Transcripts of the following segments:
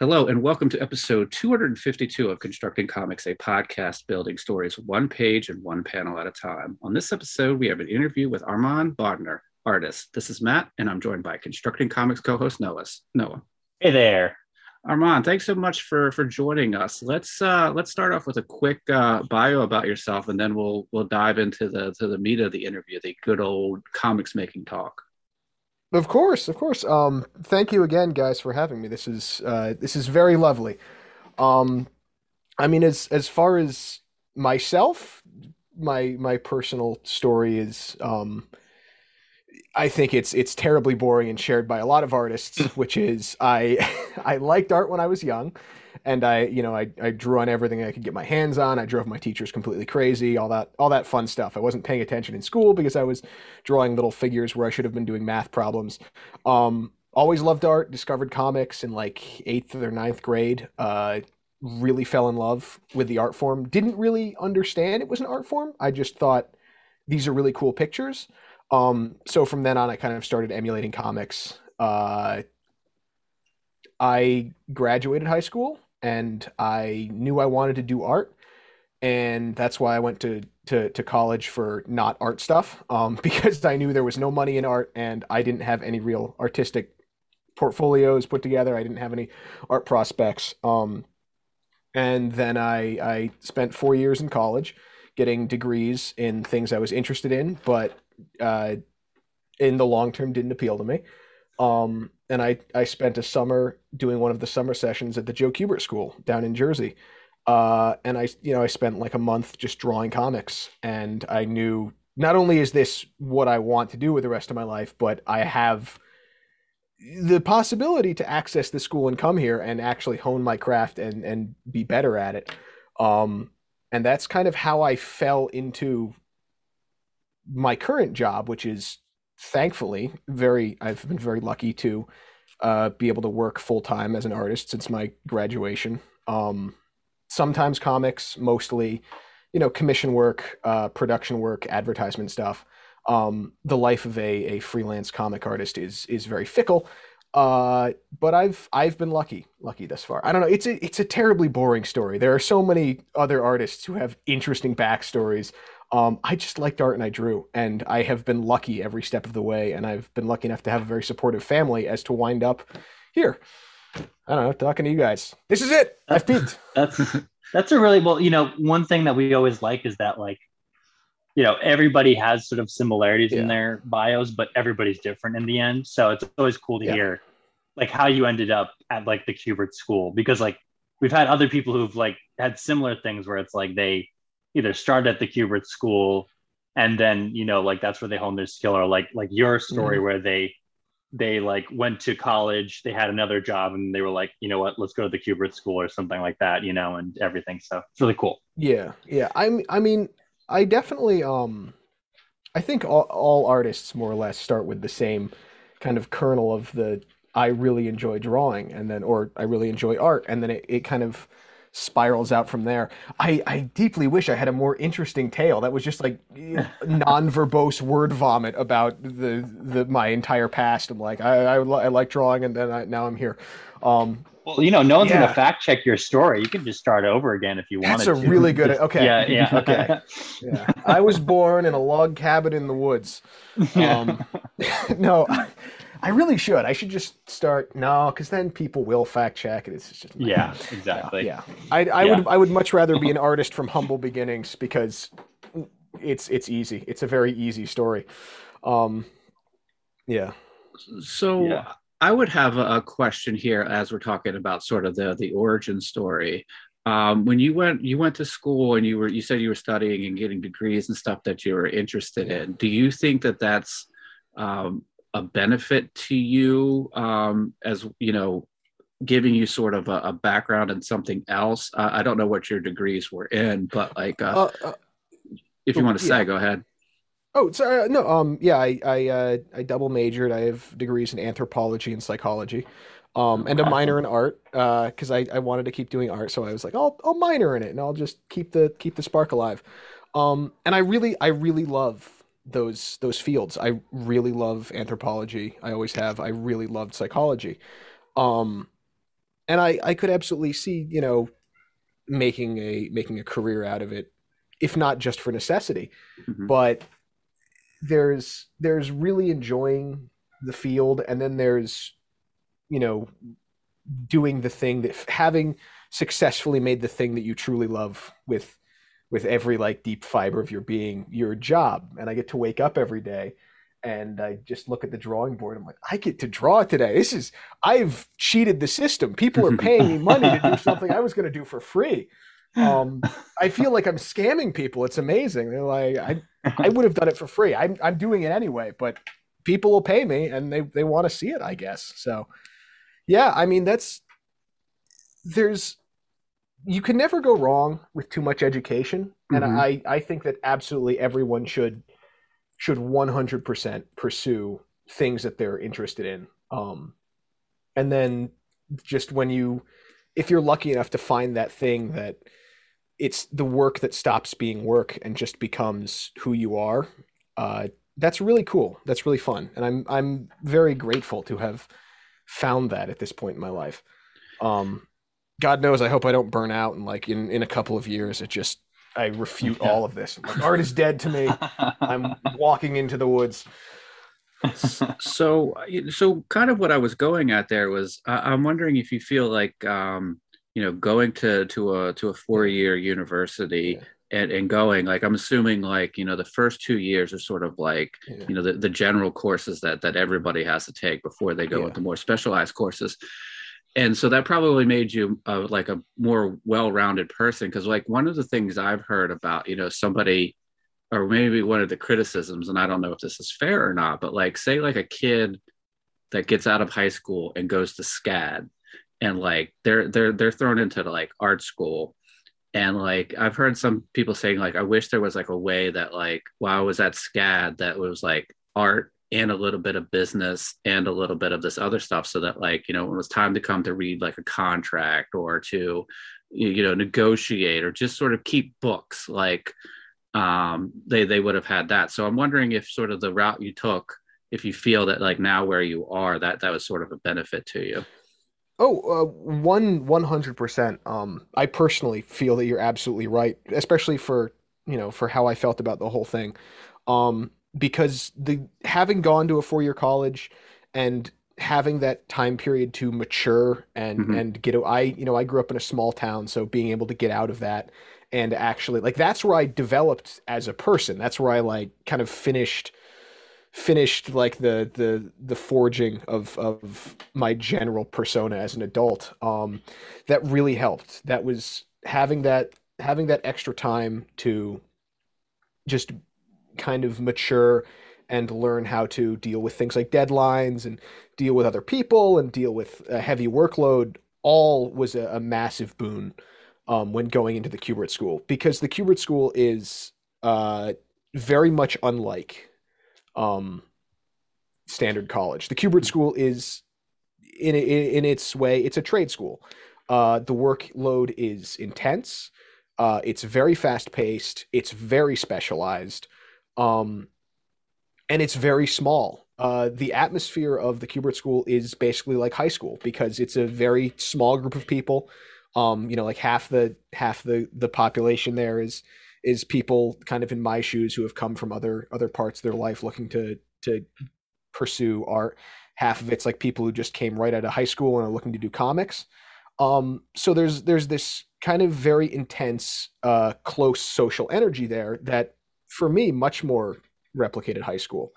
Hello, and welcome to episode 252 of Constructing Comics, a podcast building stories one page and one panel at a time. On this episode, we have an interview with Armand Bodner, artist. This is Matt, and I'm joined by Constructing Comics co host Noah. Noah. Hey there. Armand, thanks so much for for joining us. Let's uh, let's start off with a quick uh, bio about yourself, and then we'll we'll dive into the to the meat of the interview, the good old comics making talk. Of course, of course. Um, thank you again, guys, for having me. This is uh, this is very lovely. Um, I mean, as as far as myself, my my personal story is, um, I think it's it's terribly boring and shared by a lot of artists, which is I I liked art when I was young and I, you know, I, I drew on everything I could get my hands on. I drove my teachers completely crazy, all that, all that fun stuff. I wasn't paying attention in school because I was drawing little figures where I should have been doing math problems. Um, always loved art. Discovered comics in like eighth or ninth grade. Uh, really fell in love with the art form. Didn't really understand it was an art form. I just thought these are really cool pictures. Um, so from then on, I kind of started emulating comics. Uh, I graduated high school and I knew I wanted to do art, and that's why I went to to, to college for not art stuff, um, because I knew there was no money in art, and I didn't have any real artistic portfolios put together. I didn't have any art prospects. Um, and then I I spent four years in college, getting degrees in things I was interested in, but uh, in the long term didn't appeal to me. Um, and I, I spent a summer doing one of the summer sessions at the Joe Kubert School down in Jersey. Uh, and I, you know, I spent like a month just drawing comics, and I knew not only is this what I want to do with the rest of my life, but I have the possibility to access the school and come here and actually hone my craft and and be better at it. Um, and that's kind of how I fell into my current job, which is thankfully, very I've been very lucky to uh, be able to work full time as an artist since my graduation. Um, sometimes comics, mostly, you know, commission work, uh, production work, advertisement stuff. Um, the life of a, a freelance comic artist is is very fickle. Uh, but I've I've been lucky, lucky thus far. I don't know. It's a it's a terribly boring story. There are so many other artists who have interesting backstories um, I just liked art and I drew, and I have been lucky every step of the way, and I've been lucky enough to have a very supportive family as to wind up here. I don't know, talking to you guys. This is it. I've peaked. That's that's a really well, you know, one thing that we always like is that like, you know, everybody has sort of similarities yeah. in their bios, but everybody's different in the end. So it's always cool to yeah. hear like how you ended up at like the Kubert school because like we've had other people who've like had similar things where it's like they either started at the Kubert school and then you know like that's where they hone their skill or like like your story mm-hmm. where they they like went to college they had another job and they were like you know what? Let's go to the Kubert school or something like that you know and everything. So it's really cool. Yeah. Yeah. I i mean i definitely um i think all, all artists more or less start with the same kind of kernel of the i really enjoy drawing and then or i really enjoy art and then it, it kind of spirals out from there. I, I deeply wish I had a more interesting tale that was just like non-verbose word vomit about the, the my entire past. I'm like I I, I like drawing, and then I, now I'm here. Um, well, you know, no one's yeah. gonna fact check your story. You can just start over again if you want. That's a to. really good. Okay. yeah. Yeah. Okay. yeah. I was born in a log cabin in the woods. Um, no. I really should. I should just start no, because then people will fact check it. It's just yeah, exactly. Yeah, yeah. I, I yeah. would I would much rather be an artist from humble beginnings because it's it's easy. It's a very easy story. Um, yeah. So yeah. I would have a question here as we're talking about sort of the the origin story. Um, when you went you went to school and you were you said you were studying and getting degrees and stuff that you were interested in. Do you think that that's um, a benefit to you um, as you know giving you sort of a, a background in something else. Uh, i don't know what your degrees were in but like uh, uh, uh if you want to say go ahead. Oh sorry uh, no um yeah i i uh, i double majored. I have degrees in anthropology and psychology um and a minor in art uh because I, I wanted to keep doing art so i was like i'll i'll minor in it and i'll just keep the keep the spark alive. Um and i really i really love those those fields. I really love anthropology. I always have. I really loved psychology. Um, and I I could absolutely see you know making a making a career out of it, if not just for necessity, mm-hmm. but there's there's really enjoying the field, and then there's you know doing the thing that having successfully made the thing that you truly love with with every like deep fiber of your being your job. And i get to wake up every day and i just look at the drawing board. I'm like i get to draw today. This is i've cheated the system. People are paying me money to do something i was going to do for free. Um, i feel like i'm scamming people. It's amazing. They're like i i would have done it for free. I'm, I'm doing it anyway but people will pay me and they, they want to see it i guess. So yeah i mean that's there's you can never go wrong with too much education and mm-hmm. i i think that absolutely everyone should should 100% pursue things that they're interested in. Um and then just when you if you're lucky enough to find that thing that it's the work that stops being work and just becomes who you are uh that's really cool. That's really fun. And i'm i'm very grateful to have found that at this point in my life. Um God knows, I hope I don't burn out and like in in a couple of years, it just I refute yeah. all of this. Like, art is dead to me. I'm walking into the woods. so, so kind of what I was going at there was, uh, I'm wondering if you feel like, um, you know, going to to a to a four year university. Yeah. And, and going like i'm assuming like you know the first two years are sort of like yeah. you know the, the general courses that that everybody has to take before they go into more specialized courses and so that probably made you uh, like a more well-rounded person because like one of the things i've heard about you know somebody or maybe one of the criticisms and i don't know if this is fair or not but like say like a kid that gets out of high school and goes to scad and like they're they're they're thrown into like art school. And like i've heard some people saying like i wish there was like a way that like while i was at scad that was like art and a little bit of business and a little bit of this other stuff so that like you know when it was time to come to read like a contract or to you know negotiate or just sort of keep books like um they they would have had that. So i'm wondering if sort of the route you took if you feel that like now where you are that that was sort of a benefit to you. Oh uh, one 100% um i personally feel that you're absolutely right especially for you know for how i felt about the whole thing. Um because the having gone to a four year college and having that time period to mature and mm-hmm. and get I you know I grew up in a small town so being able to get out of that and actually like that's where I developed as a person. That's where I like kind of finished finished like the the the forging of of my general persona as an adult. Um that really helped. That was having that having that extra time to just kind of mature and learn how to deal with things like deadlines and deal with other people and deal with a heavy workload all was a, a massive boon um, when going into the Kubert School because the Kubert School is uh, very much unlike um, standard college. The Kubert School is in, in, in its way it's a trade school. Uh, the workload is intense. Uh, it's very fast paced. It's very specialized. Um, and it's very small. Uh, the atmosphere of the Kubert School is basically like high school because it's a very small group of people. Um, you know, like half the half the the population there is is people kind of in my shoes who have come from other other parts of their life looking to to pursue art. Half of it's like people who just came right out of high school and are looking to do comics. Um, so there's there's this kind of very intense, uh, close social energy there that for me much more replicated high school.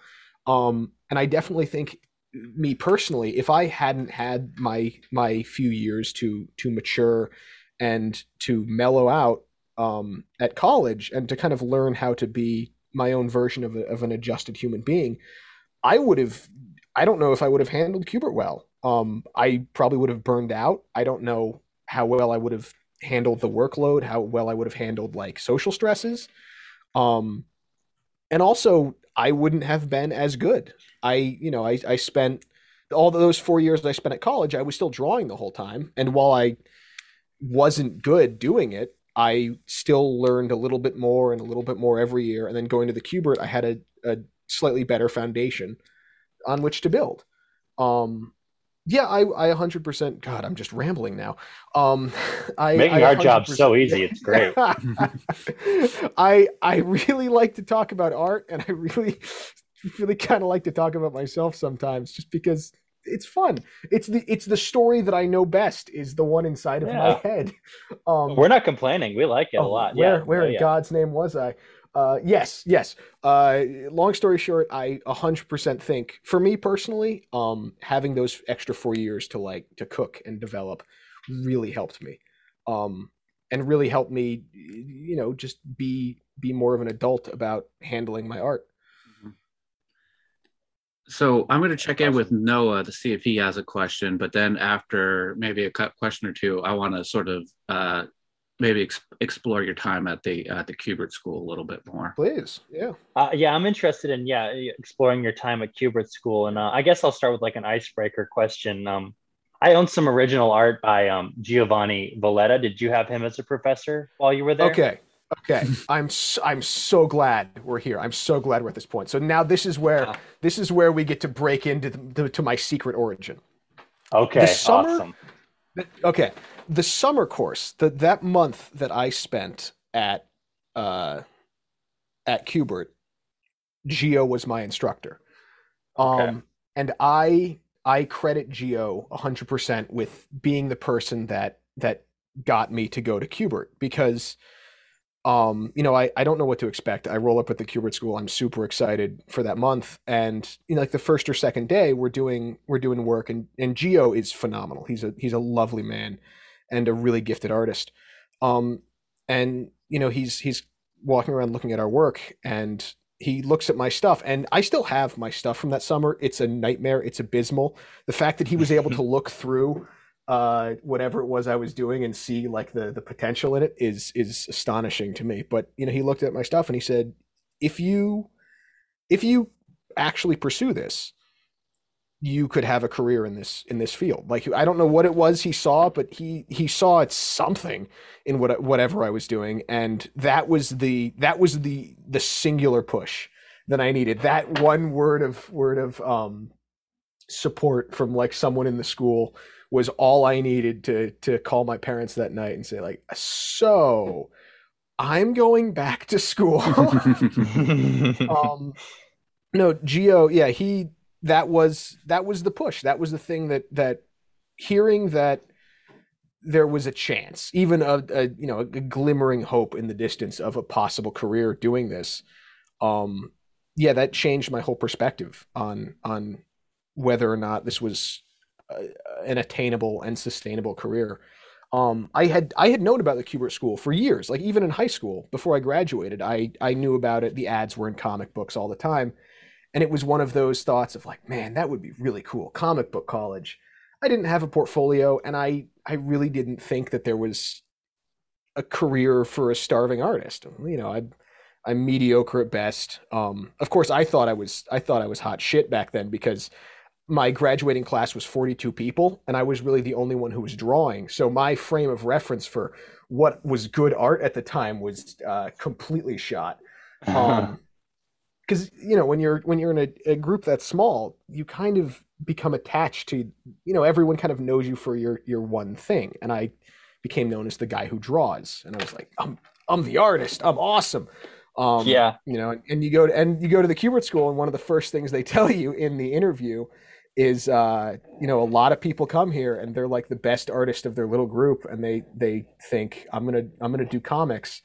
Um, and I definitely think me personally, if I hadn't had my my few years to to mature and to mellow out um, at college and to kind of learn how to be my own version of, a, of an adjusted human being, I would have. I don't know if I would have handled Kubert well. Um, I probably would have burned out. I don't know how well I would have handled the workload, how well I would have handled like social stresses. Um, and also I wouldn't have been as good. I, you know, I, I spent all those four years that I spent at college, I was still drawing the whole time. And while I wasn't good doing it, I still learned a little bit more and a little bit more every year. And then going to the Kubert, I had a, a slightly better foundation on which to build. Um, Yeah, I, I 100%. God, I'm just rambling now. Um, I making I our job so easy. It's great. I I really like to talk about art, and I really really kind of like to talk about myself sometimes, just because it's fun. It's the it's the story that I know best is the one inside of yeah. my head. Um, We're not complaining. We like it oh, a lot. Where yeah. where oh, in yeah. God's name was I? Uh, yes, yes. Uh, long story short, I 100% think, for me personally, um, having those extra four years to like to cook and develop really helped me, um, and really helped me, you know, just be be more of an adult about handling my art. Mm-hmm. So I'm going to check in with Noah to see if he has a question, but then after maybe a question or two, I want to sort of uh, maybe ex- explore your time at the at the Kubert School a little bit more. Please, yeah, uh, yeah, I'm interested in yeah exploring your time at Kubert School, and uh, I guess I'll start with like an icebreaker question. Um, I own some original art by um, Giovanni Valletta. Did you have him as a professor while you were there? Okay. Okay, I'm so, I'm so glad we're here. I'm so glad we're at this point. So now this is where uh, this is where we get to break into the, to my secret origin. Okay, the summer, awesome. Okay, the summer course that that month that I spent at uh, at Kubert, Geo was my instructor. Um, okay. and I I credit Geo 100% with being the person that that got me to go to Kubert because um you know I, I don't know what to expect i roll up at the Kubert school i'm super excited for that month and you know like the first or second day we're doing we're doing work and and geo is phenomenal he's a he's a lovely man and a really gifted artist. Um, and you know, he's he's walking around looking at our work, and he looks at my stuff, and I still have my stuff from that summer. It's a nightmare. It's abysmal. The fact that he was able to look through uh, whatever it was I was doing and see like the the potential in it is is astonishing to me. But you know, he looked at my stuff and he said, if you if you actually pursue this, you could have a career in this in this field. Like I don't know what it was he saw, but he he saw it something in what whatever I was doing, and that was the that was the the singular push that I needed. That one word of word of um, support from like someone in the school was all I needed to to call my parents that night and say like, so I'm going back to school. um, no, Geo, yeah, he that was that was the push. That was the thing that that hearing that there was a chance, even a, a you know a glimmering hope in the distance of a possible career doing this. Um, yeah, that changed my whole perspective on on whether or not this was a, an attainable and sustainable career. Um, I had I had known about the Kubert School for years, like even in high school before I graduated. I I knew about it. The ads were in comic books all the time, and it was one of those thoughts of like, man, that would be really cool. Comic book college. I didn't have a portfolio and I I really didn't think that there was a career for a starving artist. You know, I I'm mediocre at best. Um, of course, I thought I was I thought I was hot shit back then because my graduating class was 42 people and I was really the only one who was drawing. So my frame of reference for what was good art at the time was uh, completely shot. Um, because you know when you're when you're in a, a, group that's small you kind of become attached to you know everyone kind of knows you for your your one thing. And i became known as the guy who draws. And i was like i'm i'm the artist. I'm awesome. Um yeah. you know and, and you go to and you go to the Kubert school and one of the first things they tell you in the interview is uh you know a lot of people come here and they're like the best artist of their little group and they they think i'm gonna i'm gonna do comics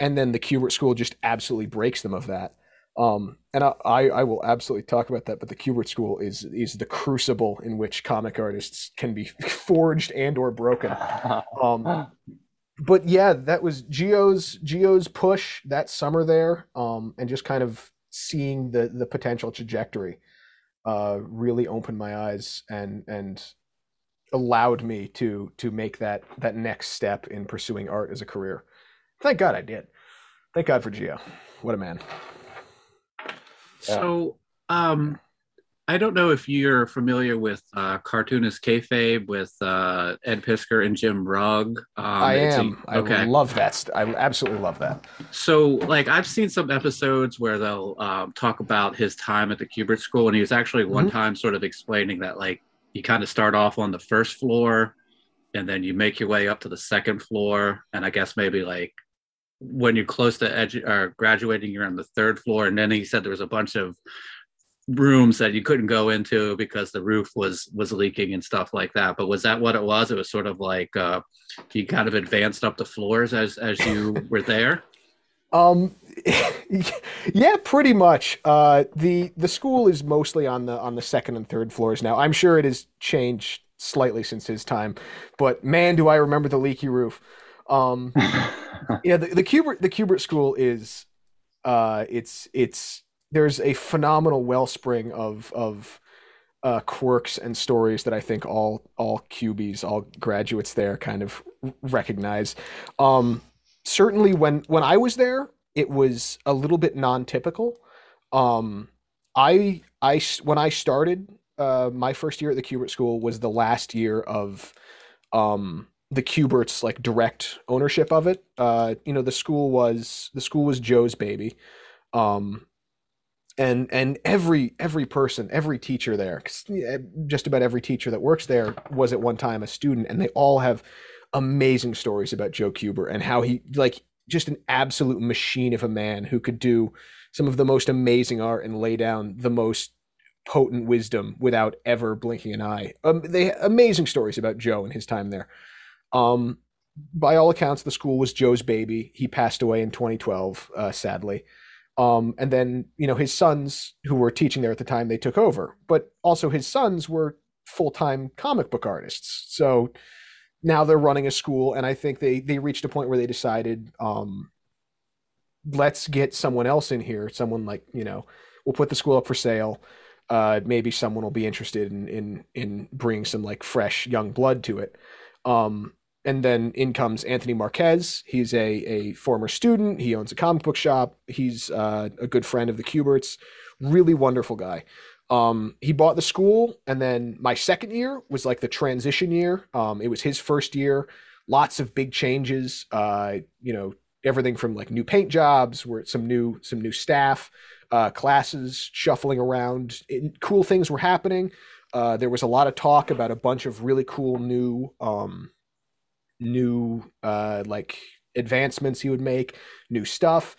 and then the Kubert school just absolutely breaks them of that um, and I, I will absolutely talk about that. But the Kubert School is is the crucible in which comic artists can be forged and or broken. Um, but yeah, that was Geo's Geo's push that summer there, um, and just kind of seeing the the potential trajectory uh, really opened my eyes and and allowed me to to make that that next step in pursuing art as a career. Thank God I did. Thank God for Geo. What a man. So, um, I don't know if you're familiar with uh, cartoonist kayfabe with uh, Ed Piskor and Jim Rugg. Um, I am. A, okay. I love that. St- I absolutely love that. So, like, I've seen some episodes where they'll um, talk about his time at the Kubert School, and he was actually one mm-hmm. time sort of explaining that, like, you kind of start off on the first floor and then you make your way up to the second floor and i guess maybe like when you're close to edu- or graduating you're on the third floor and then he said there was a bunch of rooms that you couldn't go into because the roof was was leaking and stuff like that but was that what it was? It was sort of like uh you kind of advanced up the floors as as you were there? Um yeah pretty much. Uh the the school is mostly on the on the second and third floors now. I'm sure it has changed slightly since his time but man do i remember the leaky roof. Um yeah the, the Kubert the Kubert school is uh it's it's there's a phenomenal wellspring of of uh, quirks and stories that I think all all QBs, all graduates there kind of recognize. Um, certainly, when when I was there, it was a little bit non-typical. Um, I I when I started uh, my first year at the Kubert School was the last year of um, the Kuberts like direct ownership of it. Uh, you know, the school was the school was Joe's baby. Um, and and every every person every teacher there just about every teacher that works there was at one time a student and they all have amazing stories about joe kubert and how he like just an absolute machine of a man who could do some of the most amazing art and lay down the most potent wisdom without ever blinking an eye. Um, they amazing stories about joe and his time there. Um by all accounts the school was joe's baby. He passed away in 2012 uh, sadly um, and then, you know, his sons who were teaching there at the time, they took over. But also his sons were full-time comic book artists. So now they're running a school and I think they they reached a point where they decided um, let's get someone else in here, someone like, you know, we'll put the school up for sale. Uh, maybe someone will be interested in in in bringing some like fresh young blood to it. Um, and then in comes Anthony Marquez. He's a, a former student. He owns a comic book shop. He's uh, a good friend of the Kuberts. Really wonderful guy. Um, he bought the school, and then my second year was like the transition year. Um, it was his first year. Lots of big changes. Uh, you know, everything from like new paint jobs, where some new some new staff, uh, classes shuffling around. It, cool things were happening. Uh, there was a lot of talk about a bunch of really cool new um, new uh, like advancements he would make, new stuff.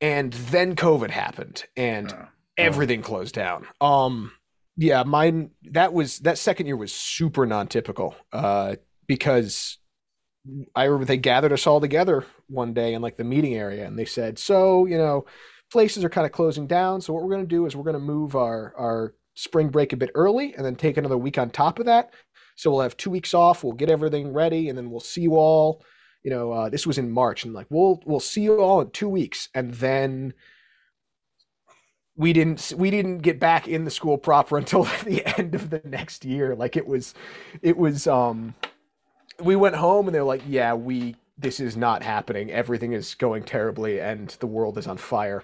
And then COVID happened and uh, everything closed down. Um yeah, mine that was that second year was super non-typical uh because I remember they gathered us all together one day in like the meeting area and they said, "So, you know, places are kind of closing down, so what we're going to do is we're going to move our our spring break a bit early and then take another week on top of that so we'll have two weeks off. We'll get everything ready, and then we'll see you all. You know, uh, this was in March, and like we'll we'll see you all in two weeks, and then we didn't we didn't get back in the school proper until the end of the next year. Like it was, it was. um We went home, and they're like, "Yeah, we this is not happening. Everything is going terribly, and the world is on fire."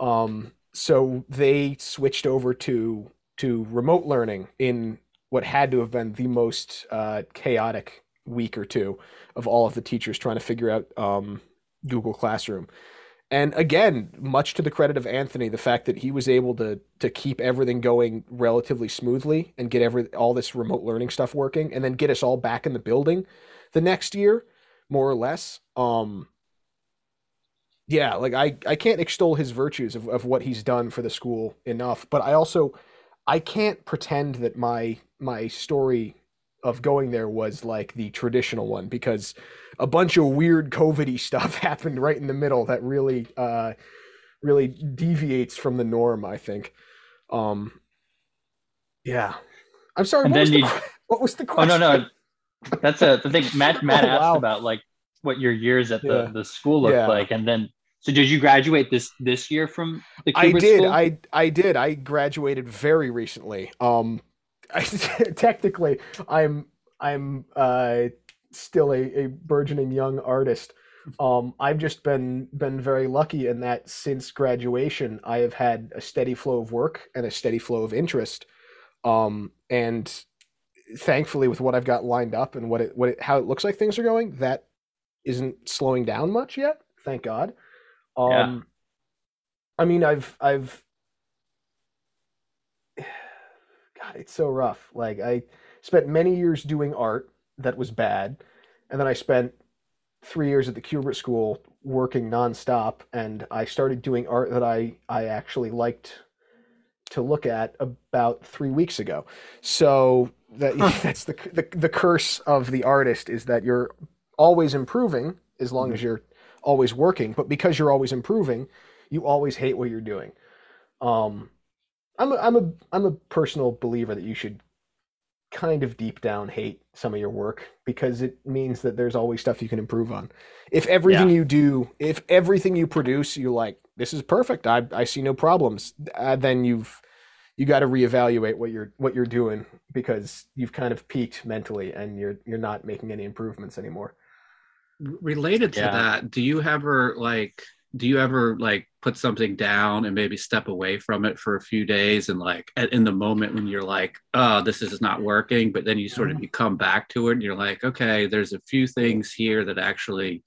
Um, so they switched over to to remote learning in what had to have been the most uh, chaotic week or two of all of the teachers trying to figure out um, Google Classroom. And again, much to the credit of Anthony, the fact that he was able to to keep everything going relatively smoothly and get every all this remote learning stuff working, and then get us all back in the building the next year, more or less. Um, yeah, like I I can't extol his virtues of, of what he's done for the school enough, but I also I can't pretend that my my story of going there was like the traditional one because a bunch of weird COVIDy stuff happened right in the middle that really uh really deviates from the norm, I think. Um yeah. I'm sorry, what was, you, the, what was, the, question? Oh no, no. That's a the thing Matt Matt oh, asked wow. about like what your years at the, yeah. the school looked yeah. like and then so did you graduate this this year from the I did. School? I I did. I graduated very recently. Um I, technically I'm I'm uh still a, a burgeoning young artist. Um I've just been been very lucky in that since graduation I have had a steady flow of work and a steady flow of interest. Um and thankfully with what I've got lined up and what it what it how it looks like things are going, that isn't slowing down much yet. Thank God. Um, yeah. I mean, I've I've God, it's so rough. Like I spent many years doing art that was bad, and then I spent three years at the Kubert School working nonstop, and I started doing art that I I actually liked to look at about three weeks ago. So that that's the, the the curse of the artist is that you're always improving as long mm-hmm. as you're always working, but because you're always improving, you always hate what you're doing. Um, I'm a, I'm a I'm a personal believer that you should kind of deep down hate some of your work because it means that there's always stuff you can improve on. If everything yeah. you do, if everything you produce, you like this is perfect. I I see no problems. Uh, then you've you got to reevaluate what you're what you're doing because you've kind of peaked mentally and you're you're not making any improvements anymore. Related to yeah. that, do you ever like do you ever like put something down and maybe step away from it for a few days and like in the moment when you're like oh this is not working but then you sort of mm-hmm. you come back to it and you're like okay there's a few things here that actually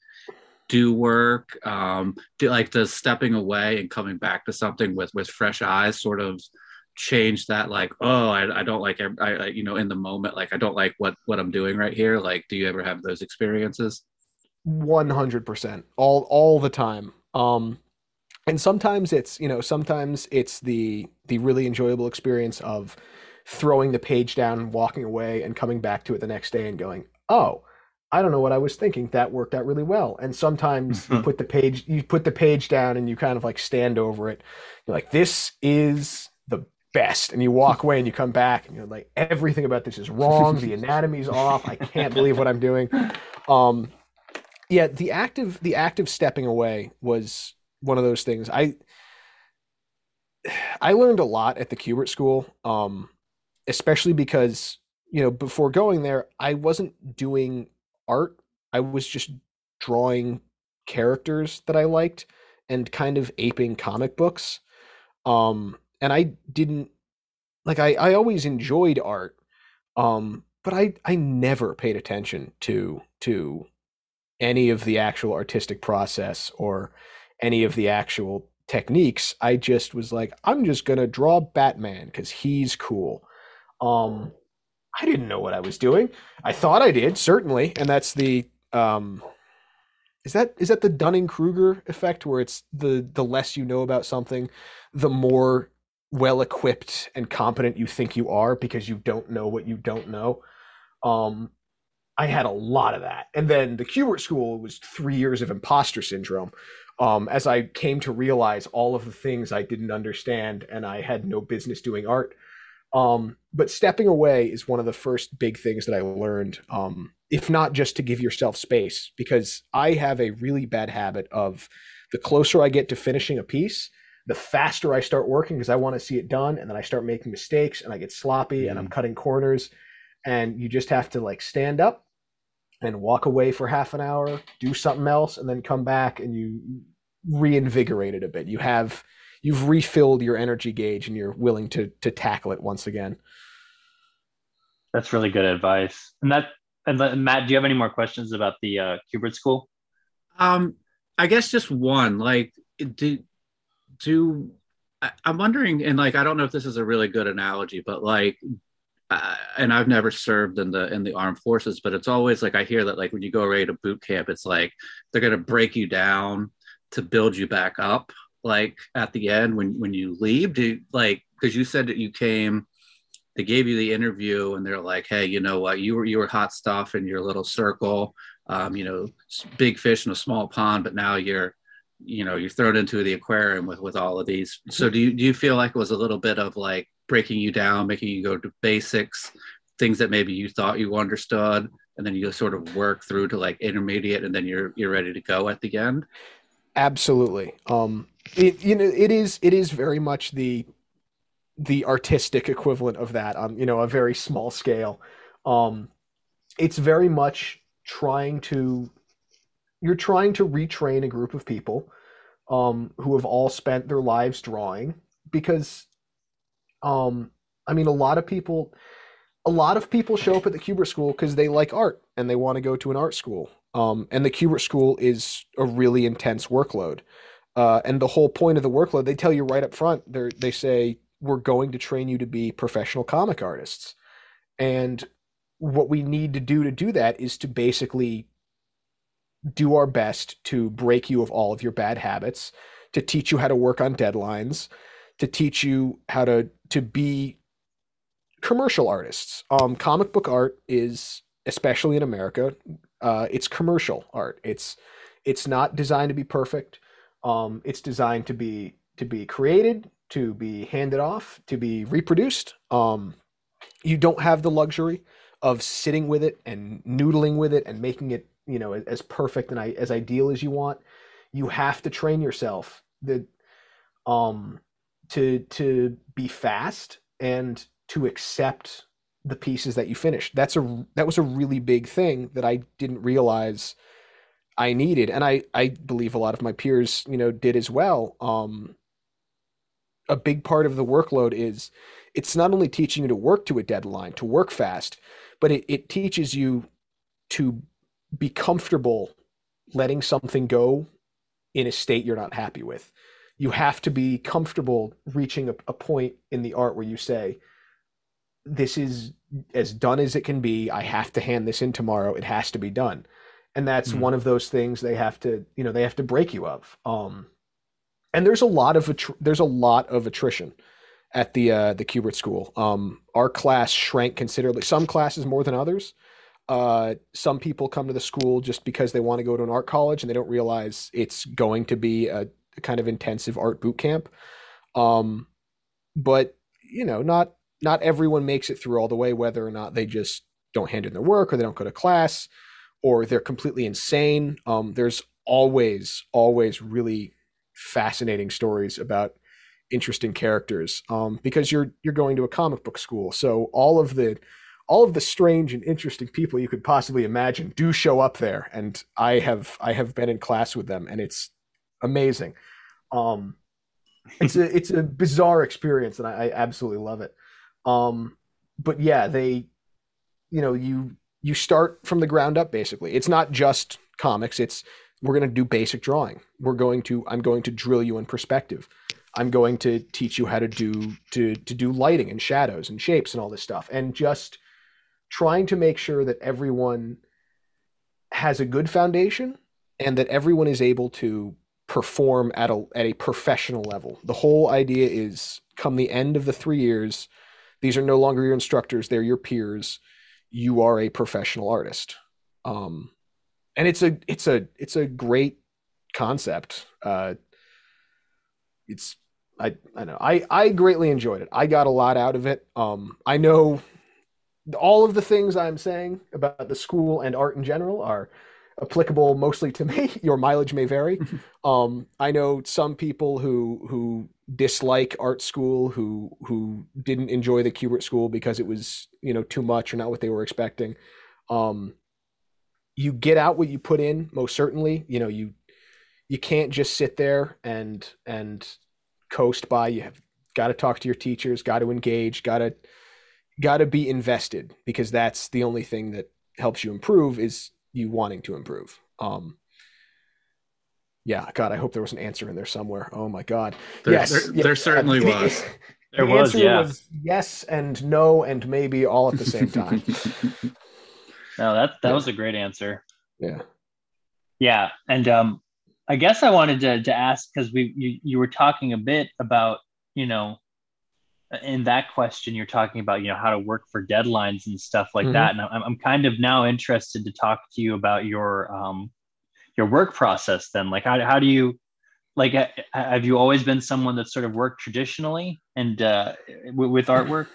do work um do like does stepping away and coming back to something with with fresh eyes sort of change that like oh I, I don't like I, I you know in the moment like i don't like what what i'm doing right here like do you ever have those experiences 100% all all the time. Um, and sometimes it's you know sometimes it's the the really enjoyable experience of throwing the page down and walking away and coming back to it the next day and going oh i don't know what i was thinking. That worked out really well. And sometimes you put the page you put the page down and you kind of like stand over it. You're like this is the best. And you walk away and you come back and you're like everything about this is wrong. The anatomy's off. I can't believe what i'm doing. Um yeah the active the active stepping away was one of those things. I i learned a lot at the Kubert school um especially because you know before going there i wasn't doing art. I was just drawing characters that i liked and kind of aping comic books. Um and i didn't like i i always enjoyed art um but i i never paid attention to to any of the actual artistic process or any of the actual techniques. I just was like, I'm just gonna draw Batman because he's cool. Um, I didn't know what I was doing. I thought I did certainly, and that's the um, is that is that the Dunning Kruger effect where it's the the less you know about something, the more well equipped and competent you think you are because you don't know what you don't know. Um, I had a lot of that. And then the Kubert School was three years of imposter syndrome. Um, as I came to realize all of the things I didn't understand and I had no business doing art. Um, but stepping away is one of the first big things that I learned, um, if not just to give yourself space, because I have a really bad habit of the closer I get to finishing a piece, the faster I start working because I want to see it done. And then I start making mistakes and I get sloppy mm. and I'm mm. cutting corners. And you just have to like stand up and walk away for half an hour, do something else, and then come back and you reinvigorate it a bit. You have you've refilled your energy gauge and you're willing to to tackle it once again. That's really good advice. And that and Matt, do you have any more questions about the uh, Kubert School? Um, I guess just one. Like, do do I, I'm wondering, and like I don't know if this is a really good analogy, but like uh, and I've never served in the in the armed forces, but it's always like I hear that like when you go away to boot camp, it's like they're gonna break you down to build you back up. Like at the end when when you leave, do like because you said that you came, they gave you the interview and they're like, hey, you know what, you were you were hot stuff in your little circle, um, you know, big fish in a small pond, but now you're you know you're thrown into the aquarium with with all of these so do you do you feel like it was a little bit of like breaking you down, making you go to basics, things that maybe you thought you understood, and then you sort of work through to like intermediate, and then you're you're ready to go at the end. Absolutely. Um, it you know it is it is very much the the artistic equivalent of that on you know a very small scale. Um, it's very much trying to you're trying to retrain a group of people um, who have all spent their lives drawing because um, I mean, a lot of people, a lot of people show up at the Kubert School because they like art and they want to go to an art school. Um, and the Kubert School is a really intense workload. Uh, and the whole point of the workload, they tell you right up front. They say we're going to train you to be professional comic artists. And what we need to do to do that is to basically do our best to break you of all of your bad habits, to teach you how to work on deadlines, to teach you how to to be commercial artists. Um, comic book art is, especially in America, uh, it's commercial art. It's it's not designed to be perfect. Um, it's designed to be to be created, to be handed off, to be reproduced. Um, you don't have the luxury of sitting with it and noodling with it and making it you know as perfect and as ideal as you want you have to train yourself the um to to be fast and to accept the pieces that you finished. That's a that was a really big thing that i didn't realize i needed. And i i believe a lot of my peers you know did as well. Um a big part of the workload is it's not only teaching you to work to a deadline to work fast but it, it teaches you to be comfortable letting something go in a state you're not happy with. You have to be comfortable reaching a, a point in the art where you say, this is as done as it can be. I have to hand this in tomorrow. It has to be done. And that's mm. one of those things they have to, you know, they have to break you of. Um, and there's a lot of attr- there's a lot of attrition at the uh, the Kubert School. Um, our class shrank considerably. Some classes more than others. Uh, some people come to the school just because they want to go to an art college and they don't realize it's going to be a, kind of intensive art boot camp. Um, but you know, not not everyone makes it through all the way, whether or not they just don't hand in their work or they don't go to class or they're completely insane. Um, there's always, always really fascinating stories about interesting characters um, because you're you're going to a comic book school. So all of the all of the strange and interesting people you could possibly imagine do show up there and i have i have been in class with them and it's amazing. Um it's a it's a bizarre experience and I, I absolutely love it. Um but yeah they you know you you start from the ground up basically. It's not just comics it's we're going to do basic drawing. We're going to i'm going to drill you in perspective. I'm going to teach you how to do to to do lighting and shadows and shapes and all this stuff. And just trying to make sure that everyone has a good foundation and that everyone is able to perform at a at a professional level. The whole idea is come the end of the 3 years these are no longer your instructors, they're your peers. You are a professional artist. Um and it's a it's a it's a great concept. Uh it's I I know I I greatly enjoyed it. I got a lot out of it. Um I know all of the things I'm saying about the school and art in general are applicable mostly to me. Your mileage may vary. um, I know some people who who dislike art school, who who didn't enjoy the Kubert school because it was you know too much or not what they were expecting. Um, you get out what you put in, most certainly. You know you you can't just sit there and and coast by. You have got to talk to your teachers, got to engage, got to got to be invested because that's the only thing that helps you improve is you wanting to improve. Um, yeah, God, I hope there was an answer in there somewhere. Oh my God, there, yes, there, yeah, there certainly uh, was. The, there was, yeah. Was yes and no and maybe all at the same time. no, that that yeah. was a great answer. Yeah, yeah, and um, I guess I wanted to to ask because we you, you were talking a bit about you know in that question you're talking about you know how to work for deadlines and stuff like mm-hmm. that. And I'm, I'm kind of now interested to talk to you about your um your work process then. Like how, how do you like have you always been someone that sort of worked traditionally and uh w- with artwork?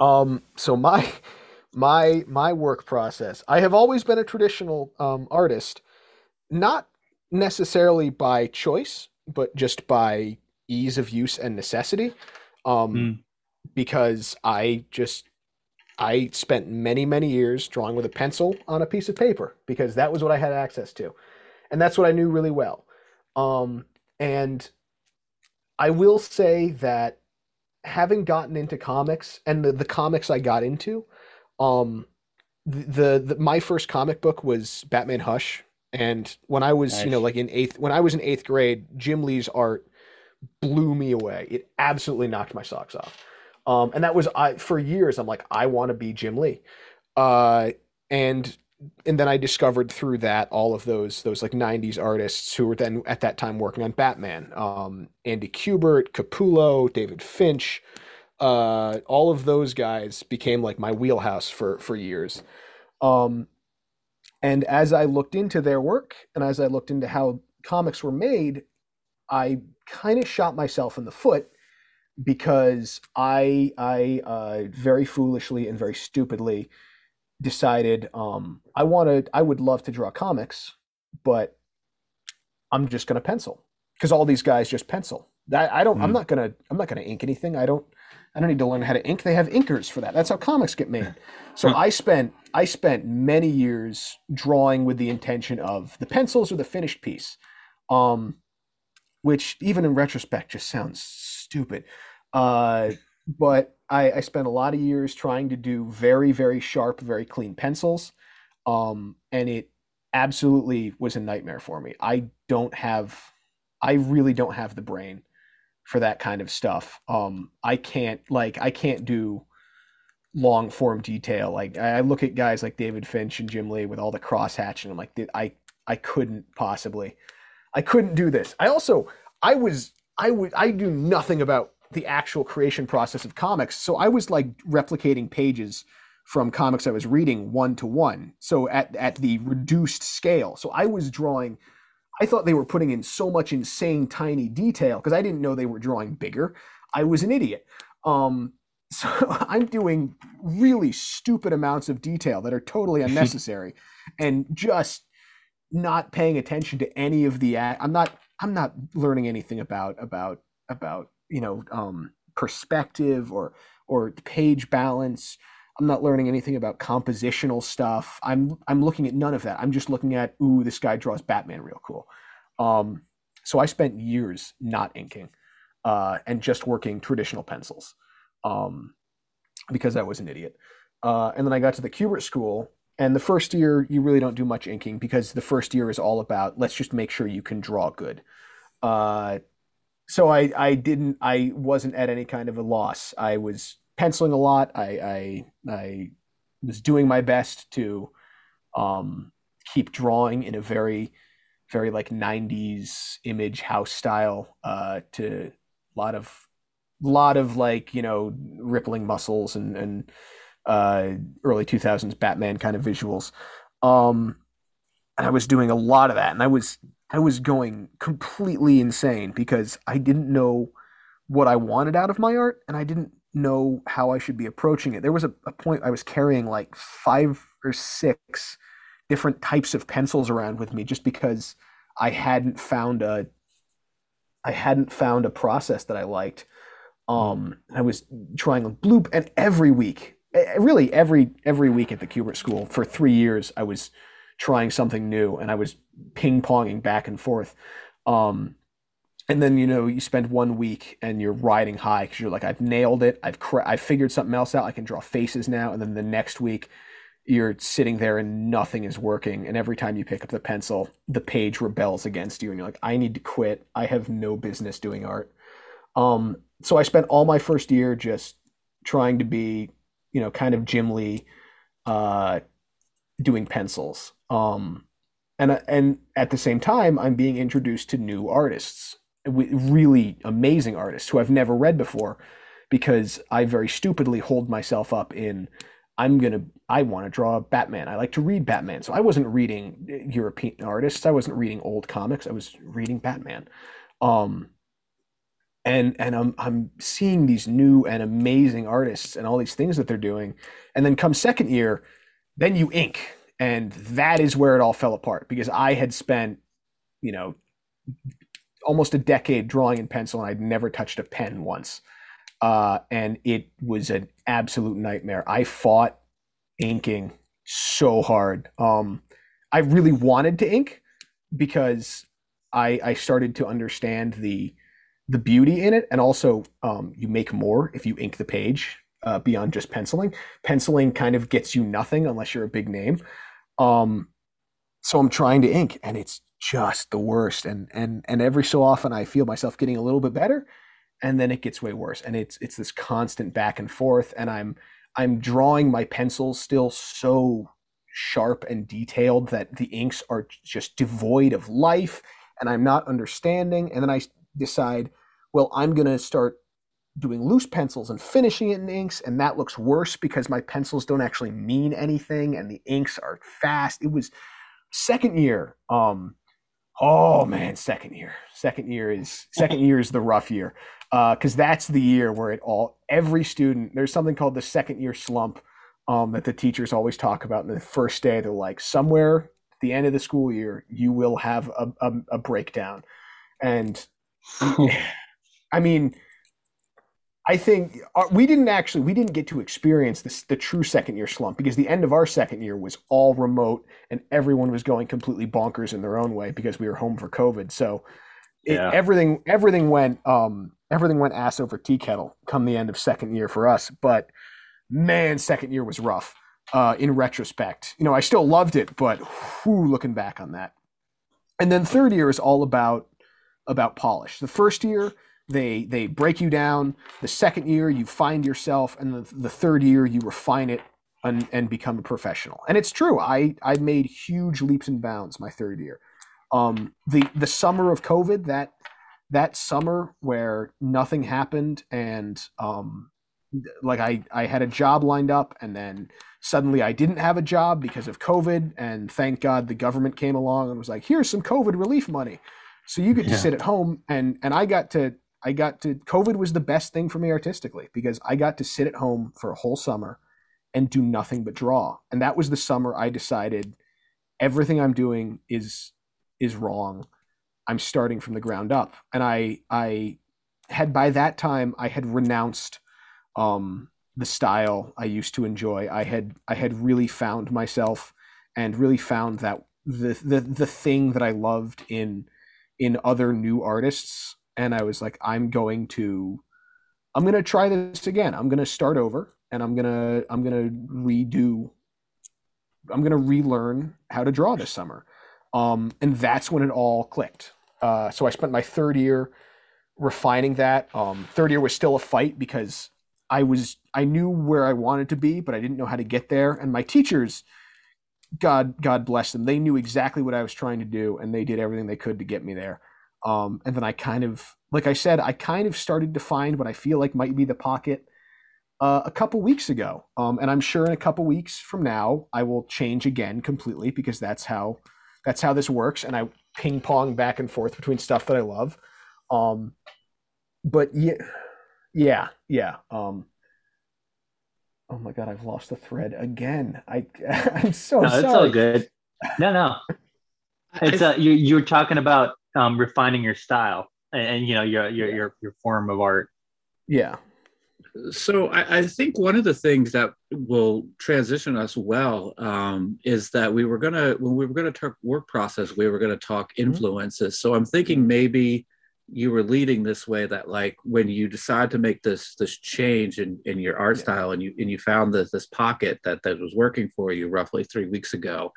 Um so my my my work process i have always been a traditional um artist not necessarily by choice but just by ease of use and necessity um, mm. because I just I spent many many years drawing with a pencil on a piece of paper because that was what I had access to, and that's what I knew really well. Um, and I will say that having gotten into comics and the, the comics I got into, um, the, the my first comic book was Batman Hush, and when I was nice. you know like in eighth when I was in eighth grade, Jim Lee's art blew me away. It absolutely knocked my socks off. Um, and that was I for years. I'm like, I want to be Jim Lee, uh, and and then I discovered through that all of those those like '90s artists who were then at that time working on Batman. Um, Andy Kubert, Capullo, David Finch, uh, all of those guys became like my wheelhouse for for years. Um, and as I looked into their work and as I looked into how comics were made, I kind of shot myself in the foot because I I uh, very foolishly and very stupidly decided um, I wanted I would love to draw comics, but I'm just gonna pencil because all these guys just pencil. I, I don't. Mm. I'm hmm. not gonna. I'm not gonna ink anything. I don't. I don't need to learn how to ink. They have inkers for that. That's how comics get made. So I spent I spent many years drawing with the intention of the pencils or the finished piece, um, which even in retrospect just sounds stupid. Uh, but I, I spent a lot of years trying to do very very sharp, very clean pencils, um, and it absolutely was a nightmare for me. I don't have, I really don't have the brain for that kind of stuff. Um, I can't like I can't do long form detail. Like I look at guys like David Finch and Jim Lee with all the cross hatching. I'm like, I I couldn't possibly, I couldn't do this. I also I was I would I do nothing about the actual creation process of comics. So I was like replicating pages from comics I was reading one to one. So at at the reduced scale. So I was drawing I thought they were putting in so much insane tiny detail because I didn't know they were drawing bigger. I was an idiot. Um, so I'm doing really stupid amounts of detail that are totally unnecessary and just not paying attention to any of the I'm not I'm not learning anything about about about you know um, perspective or or page balance I'm not learning anything about compositional stuff. I'm I'm looking at none of that. I'm just looking at ooh, this guy draws Batman real cool. Um, so I spent years not inking uh, and just working traditional pencils um, because I was an idiot. Uh, and then I got to the Kubert school, and the first year you really don't do much inking because the first year is all about let's just make sure you can draw good. Uh, so I I didn't I wasn't at any kind of a loss. I was penciling a lot. I I, I was doing my best to um, keep drawing in a very very like 90s image house style uh, to a lot of lot of like you know rippling muscles and and uh, early 2000s Batman kind of visuals. Um, and I was doing a lot of that, and I was I was going completely insane because I didn't know what I wanted out of my art, and I didn't know how I should be approaching it. There was a, a point I was carrying like five or six different types of pencils around with me just because I hadn't found a I hadn't found a process that I liked. Um, I was trying a blue and every week, really every every week at the Kubert School for three years, I was trying something new and I was ping ponging back and forth. Um, and then you know you spend one week and you're riding high because you're like I've nailed it. I've I've figured something else out. I can draw faces now. And then the next week you're sitting there and nothing is working. And every time you pick up the pencil the page rebels against you and you're like I need to quit. I have no business doing art. Um so I spent all my first year just trying to be you know kind of Jim Lee uh doing pencils um and and at the same time I'm being introduced to new artists really amazing artists who I've never read before because I very stupidly hold myself up in I'm gonna I want to draw Batman. I like to read Batman. So I wasn't reading European artists. I wasn't reading old comics. I was reading Batman. Um and and I'm I'm seeing these new and amazing artists and all these things that they're doing. And then come second year, then you ink. And that is where it all fell apart because I had spent, you know, almost a decade drawing in pencil, and I'd never touched a pen once. Uh, and it was an absolute nightmare. I fought inking so hard. Um, I really wanted to ink because I, I started to understand the the beauty in it, and also um, you make more if you ink the page uh, beyond just penciling. Penciling kind of gets you nothing unless you're a big name. Um, so I'm trying to ink, and it's just the worst. And and and every so often I feel myself getting a little bit better, and then it gets way worse. And it's it's this constant back and forth. And I'm I'm drawing my pencils still so sharp and detailed that the inks are just devoid of life, and I'm not understanding. And then I decide, well, I'm gonna start doing loose pencils and finishing it in inks and that looks worse because my pencils don't actually mean anything and the inks are fast. It was second year um oh man second year. Second year is second year is the rough year because uh, that's the year where it all every student there's something called the second year slump um, that the teachers always talk about in the first day. They're like somewhere at the end of the school year you will have a, a, a breakdown. And i mean I think uh, we didn't actually we didn't get to experience this the true second year slump because the end of our second year was all remote and everyone was going completely bonkers in their own way because we were home for COVID. So it, yeah. everything everything went um, everything went ass over tea kettle come the end of second year for us. But man, second year was rough. Uh, in retrospect, you know, I still loved it, but whew, looking back on that. And then third year is all about about polish. The first year they they break you down. The second year you find yourself and the, the third year you refine it and, and become a professional. And it's true i i made huge leaps and bounds my third year. Um the the summer of covid that that summer where nothing happened and um like i i had a job lined up and then suddenly i didn't have a job because of covid and thank god the government came along and was like here's some covid relief money so you get to yeah. sit at home and and i got to I got to COVID was the best thing for me artistically because I got to sit at home for a whole summer and do nothing but draw. And that was the summer I decided everything I'm doing is is wrong. I'm starting from the ground up. And I I had by that time I had renounced um the style I used to enjoy. I had I had really found myself and really found that the the the thing that I loved in in other new artists and I was like, I'm going to, I'm going to try this again. I'm going to start over, and I'm gonna, I'm gonna redo, I'm gonna relearn how to draw this summer, um, and that's when it all clicked. Uh, so I spent my third year refining that. Um, third year was still a fight because I was, I knew where I wanted to be, but I didn't know how to get there, and my teachers. God, God bless them. They knew exactly what I was trying to do, and they did everything they could to get me there. Um, and then I kind of, like I said, I kind of started to find what I feel like might be the pocket uh, a couple weeks ago. Um, and I'm sure in a couple weeks from now, I will change again completely because that's how that's how this works. And I ping pong back and forth between stuff that I love. Um, but yeah, yeah, yeah. Um, oh my god, I've lost the thread again. I I'm so no, sorry. it's all good. No, no. It's uh, you. You're talking about um, refining your style and, and, you know your your your your form of art. Yeah. So I, I, think one of the things that will transition us well um, is that we were gonna when we were gonna talk work process, we were gonna talk mm-hmm. influences. Mm-hmm. So I'm thinking maybe you were leading this way that like when you decide to make this this change in, in your art yeah. style and you and you found this this pocket that that was working for you roughly three weeks ago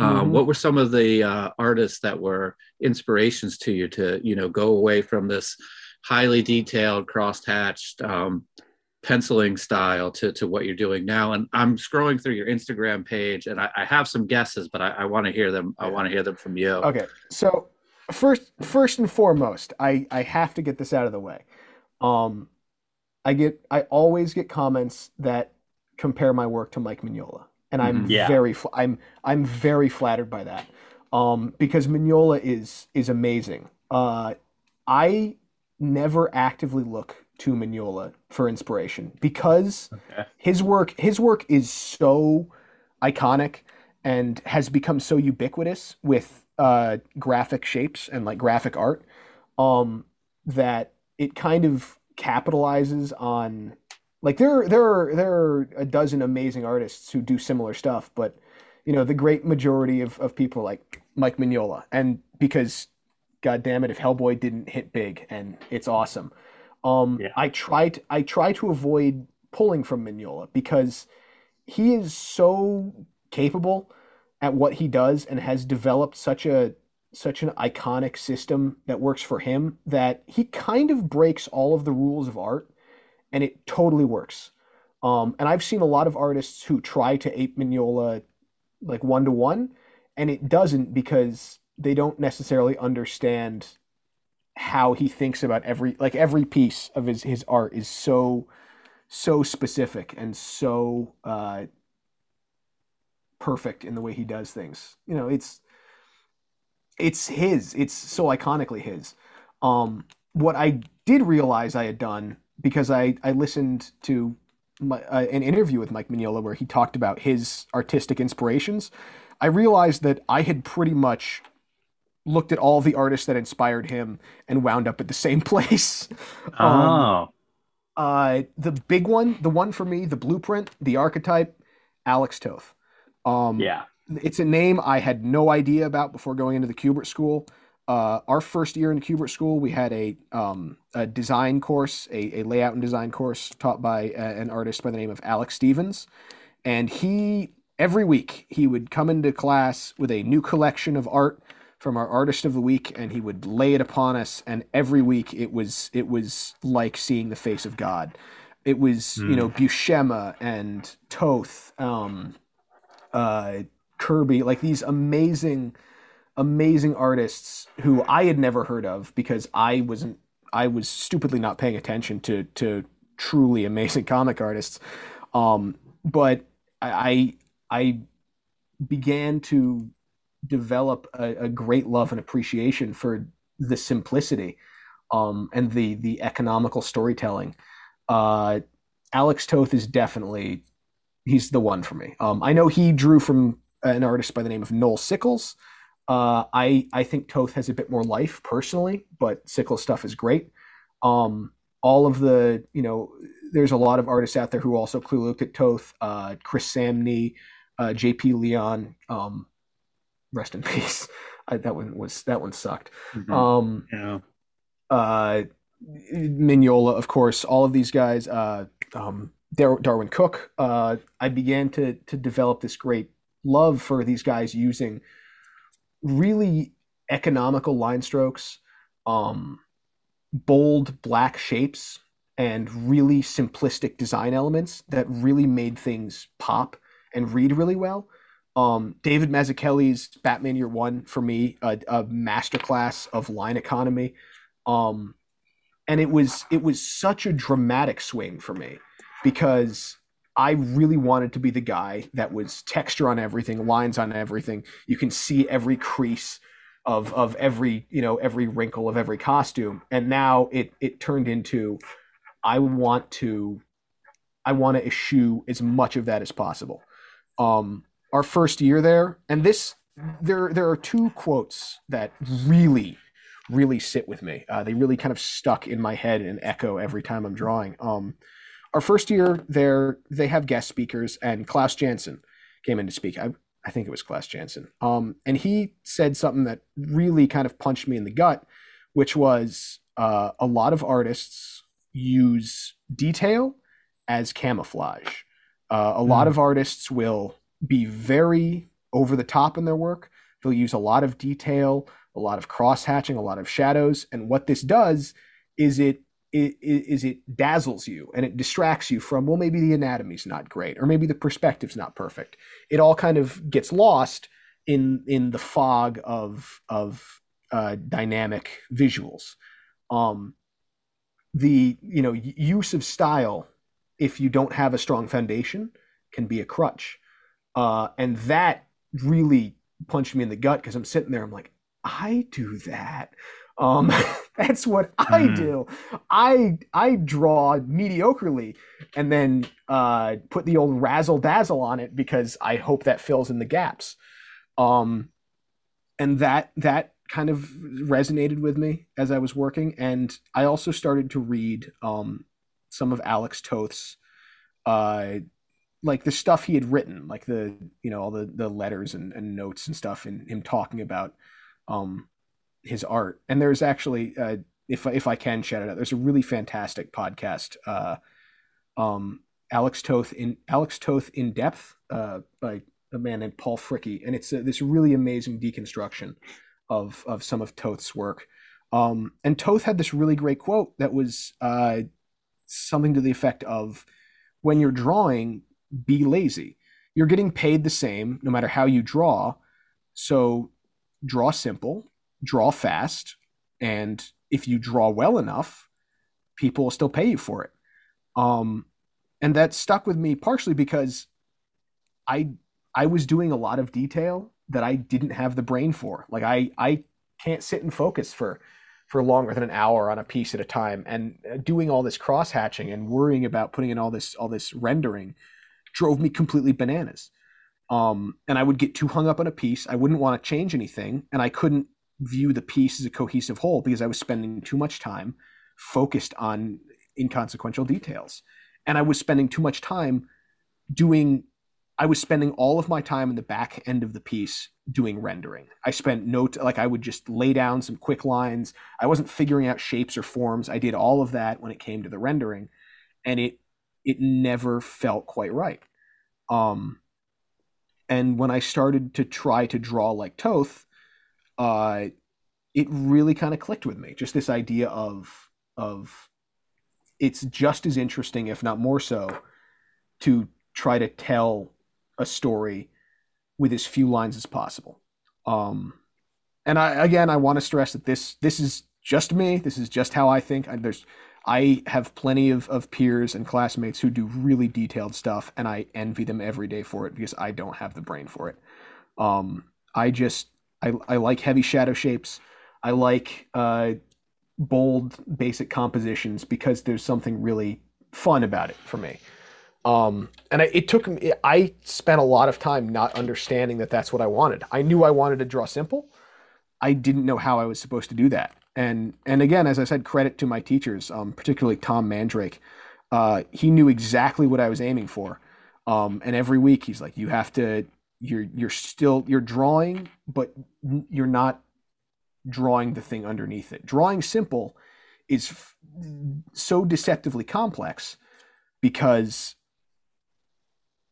um, mm-hmm. What were some of the uh, artists that were inspirations to you to, you know, go away from this highly detailed, cross-hatched um, penciling style to, to what you're doing now? And I'm scrolling through your Instagram page, and I, I have some guesses, but I, I want to hear them. I want to hear them from you. Okay, so first, first and foremost, I I have to get this out of the way. Um, I get I always get comments that compare my work to Mike Mignola and I'm mm-hmm. yeah. very I'm I'm very flattered by that um, because Mignola is is amazing. Uh, I never actively look to Mignola for inspiration because okay. his work his work is so iconic and has become so ubiquitous with uh, graphic shapes and like graphic art um, that it kind of capitalizes on like there there are there are a dozen amazing artists who do similar stuff, but you know the great majority of, of people like Mike Mignola, and because God damn it, if Hellboy didn't hit big and it's awesome, um, yeah. I try to I try to avoid pulling from Mignola because he is so capable at what he does and has developed such a such an iconic system that works for him that he kind of breaks all of the rules of art and it totally works. Um, and I've seen a lot of artists who try to ape Mignola like one to one, and it doesn't because they don't necessarily understand how he thinks about every like every piece of his his art is so so specific and so uh, perfect in the way he does things. You know, it's it's his. It's so iconically his. Um, what I did realize I had done because I I listened to my, uh, an interview with Mike Mignola where he talked about his artistic inspirations. I realized that I had pretty much looked at all the artists that inspired him and wound up at the same place. Um, oh. Um, uh, the big one, the one for me, the blueprint, the archetype, Alex Toth. Um, yeah. It's a name I had no idea about before going into the Kubert School. Uh, our first year in Kubert School, we had a, um, a design course, a, a, layout and design course taught by uh, an artist by the name of Alex Stevens. And he, every week, he would come into class with a new collection of art from our artist of the week and he would lay it upon us and every week it was it was like seeing the face of god it was mm. you know hmm. buscema and toth um, uh, kirby like these amazing amazing artists who i had never heard of because i wasn't i was stupidly not paying attention to to truly amazing comic artists um, but i i began to develop a, a great love and appreciation for the simplicity um, and the the economical storytelling. Uh, Alex Toth is definitely he's the one for me. Um, I know he drew from an artist by the name of Noel Sickles. Uh, I I think Toth has a bit more life personally, but Sickles stuff is great. Um, all of the you know, there's a lot of artists out there who also clearly looked at Toth. Uh, Chris Samnee, uh, J.P. Leon. Um, rest in peace. I, that one was that one sucked. Mm-hmm. Um, yeah. Uh, Mignola, of course, all of these guys. Uh, um, Dar- Darwyn Cooke. Uh, I began to to develop this great love for these guys using really economical line strokes, um, bold black shapes, and really simplistic design elements that really made things pop and read really well. Um, David Mazzucchelli's Batman Year One for me, a, a masterclass of line economy, um, and it was it was such a dramatic swing for me because I really wanted to be the guy that was texture on everything, lines on everything. You can see every crease of of every you know every wrinkle of every costume, and now it it turned into I want to I want to eschew as much of that as possible. Um, our first year there, and this there there are two quotes that really really sit with me. Uh, they really kind of stuck in my head and echo every time I'm drawing. Um, our first year there, they have guest speakers, and Klaus Janson came in to speak. I, I think it was Klaus Janson. Um, and he said something that really kind of punched me in the gut, which was uh, a lot of artists use detail as camouflage. Uh, a mm. lot hmm. of artists will be very over the top in their work. They'll use a lot of detail, a lot of cross hatching, a lot of shadows. And what this does is it, it is it dazzles you and it distracts you from well maybe the anatomy's not great or maybe the perspective's not perfect. It all kind of gets lost in in the fog of of uh, dynamic visuals. Um, the you know use of style if you don't have a strong foundation can be a crutch uh, and that really punched me in the gut because I'm sitting there, I'm like, I do that. Um, that's what I mm. do. I I draw mediocrely and then uh, put the old razzle dazzle on it because I hope that fills in the gaps. Um, and that that kind of resonated with me as I was working. And I also started to read um, some of Alex Toth's uh, like the stuff he had written, like the you know all the the letters and, and notes and stuff, and him talking about um his art. And there's actually, uh, if if I can shout it out, there's a really fantastic podcast, uh, um, Alex Toth in Alex Toth in depth, uh, by a man named Paul Fricke, and it's a, this really amazing deconstruction of of some of Toth's work. Um, and Toth had this really great quote that was uh, something to the effect of, "When you're drawing, be lazy. You're getting paid the same no matter how you draw. So draw simple, draw fast, and if you draw well enough, people will still pay you for it." Um, and that stuck with me partially because I I was doing a lot of detail that I didn't have the brain for. Like I I can't sit and focus for for longer than an hour on a piece at a time and uh, doing all this cross hatching and worrying about putting in all this all this rendering drove me completely bananas um, and i would get too hung up on a piece i wouldn't want to change anything and i couldn't view the piece as a cohesive whole because i was spending too much time focused on inconsequential details and i was spending too much time doing I was spending all of my time in the back end of the piece doing rendering. I spent no t- like I would just lay down some quick lines. I wasn't figuring out shapes or forms. I did all of that when it came to the rendering, and it it never felt quite right. Um, and when I started to try to draw like Toth, uh, it really kind of clicked with me. Just this idea of of it's just as interesting, if not more so, to try to tell a story with as few lines as possible. Um, and I again, I want to stress that this this is just me. This is just how I think. I, there's I have plenty of, of peers and classmates who do really detailed stuff, and I envy them every day for it because I don't have the brain for it. Um, I just I, I like heavy shadow shapes. I like uh, bold, basic compositions because there's something really fun about it for me. Um, and I, it took me, I spent a lot of time not understanding that that's what I wanted. I knew I wanted to draw simple. I didn't know how I was supposed to do that. And, and again, as I said, credit to my teachers, um, particularly Tom Mandrake. Uh, he knew exactly what I was aiming for. Um, and every week he's like, you have to, you're, you're still, you're drawing, but you're not drawing the thing underneath it. Drawing simple is f- so deceptively complex because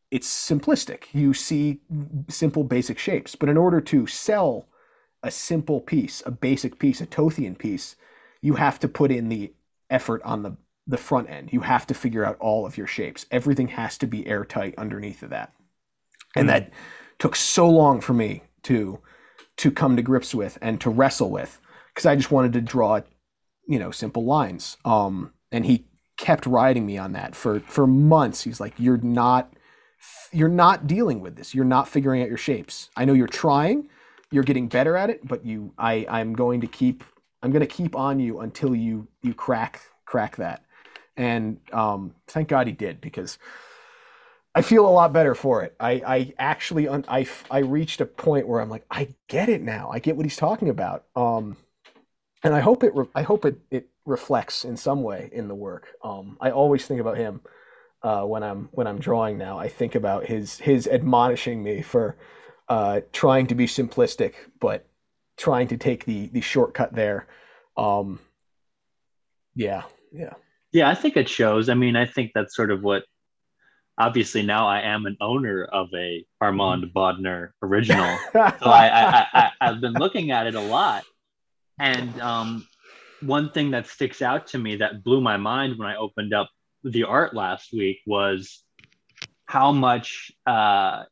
it's simplistic. You see simple, basic shapes. But in order to sell a simple piece, a basic piece, a Tothian piece, you have to put in the effort on the, the front end. You have to figure out all of your shapes. Everything has to be airtight underneath of that. And hmm. that took so long for me to to come to grips with and to wrestle with because I just wanted to draw, you know, simple lines. Um, and he kept riding me on that for for months. He's like, "You're not you're not dealing with this. You're not figuring out your shapes. I know you're trying, you're getting better at it, but you I I'm going to keep I'm going to keep on you until you you crack crack that. And um, thank God he did because I feel a lot better for it. I I actually I I reached a point where I'm like I get it now. I get what he's talking about. Um, and I hope it I hope it it reflects in some way in the work. Um, I always think about him uh, when I'm when I'm drawing now. I think about his his admonishing me for uh, trying to be simplistic, but trying to take the the shortcut there. Um, yeah, yeah, yeah. I think it shows. I mean, I think that's sort of what. Obviously, now I am an owner of a Armand mm-hmm. Bodner original, so I, I, I I've been looking at it a lot, and um, one thing that sticks out to me that blew my mind when I opened up the art last week was how much uh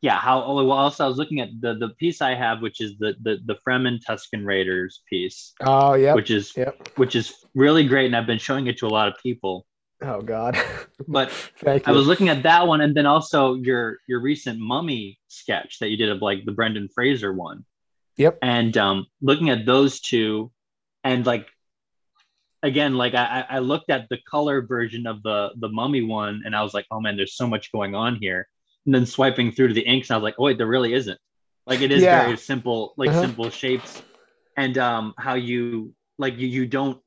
yeah how oh, well also i was looking at the the piece i have which is the the the fremen tusken raiders piece oh yeah which is yep. which is really great and i've been showing it to a lot of people oh god but i was looking at that one and then also your your recent mummy sketch that you did of like the brendan fraser one yep and um looking at those two and like again, like I, I looked at the color version of the the mummy one and I was like, oh man, there's so much going on here. And then swiping through to the inks, I was like, oh wait, there really isn't. Like it is yeah. very simple, like uh-huh. simple shapes. And um how you like you you don't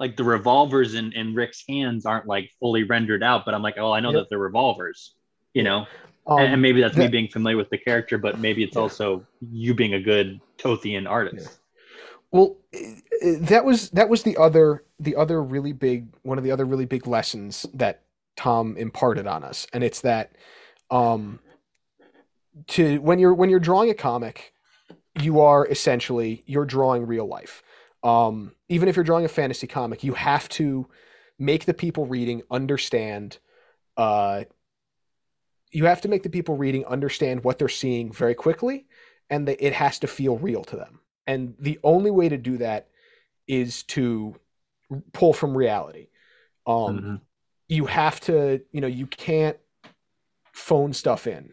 like the revolvers in, in Rick's hands aren't like fully rendered out, but I'm like, oh, I know yep. that they're revolvers, you know? Um, and, maybe that's me being familiar with the character, but maybe it's yeah. also you being a good Tothian artist. Yeah. Well, that was that was the other the other really big one of the other really big lessons that Tom imparted on us, and it's that um, to when you're when you're drawing a comic, you are essentially you're drawing real life. Um, even if you're drawing a fantasy comic, you have to make the people reading understand. Uh, you have to make the people reading understand what they're seeing very quickly, and that it has to feel real to them. And the only way to do that is to pull from reality. Um, mm-hmm. You have to, you know, you can't phone stuff in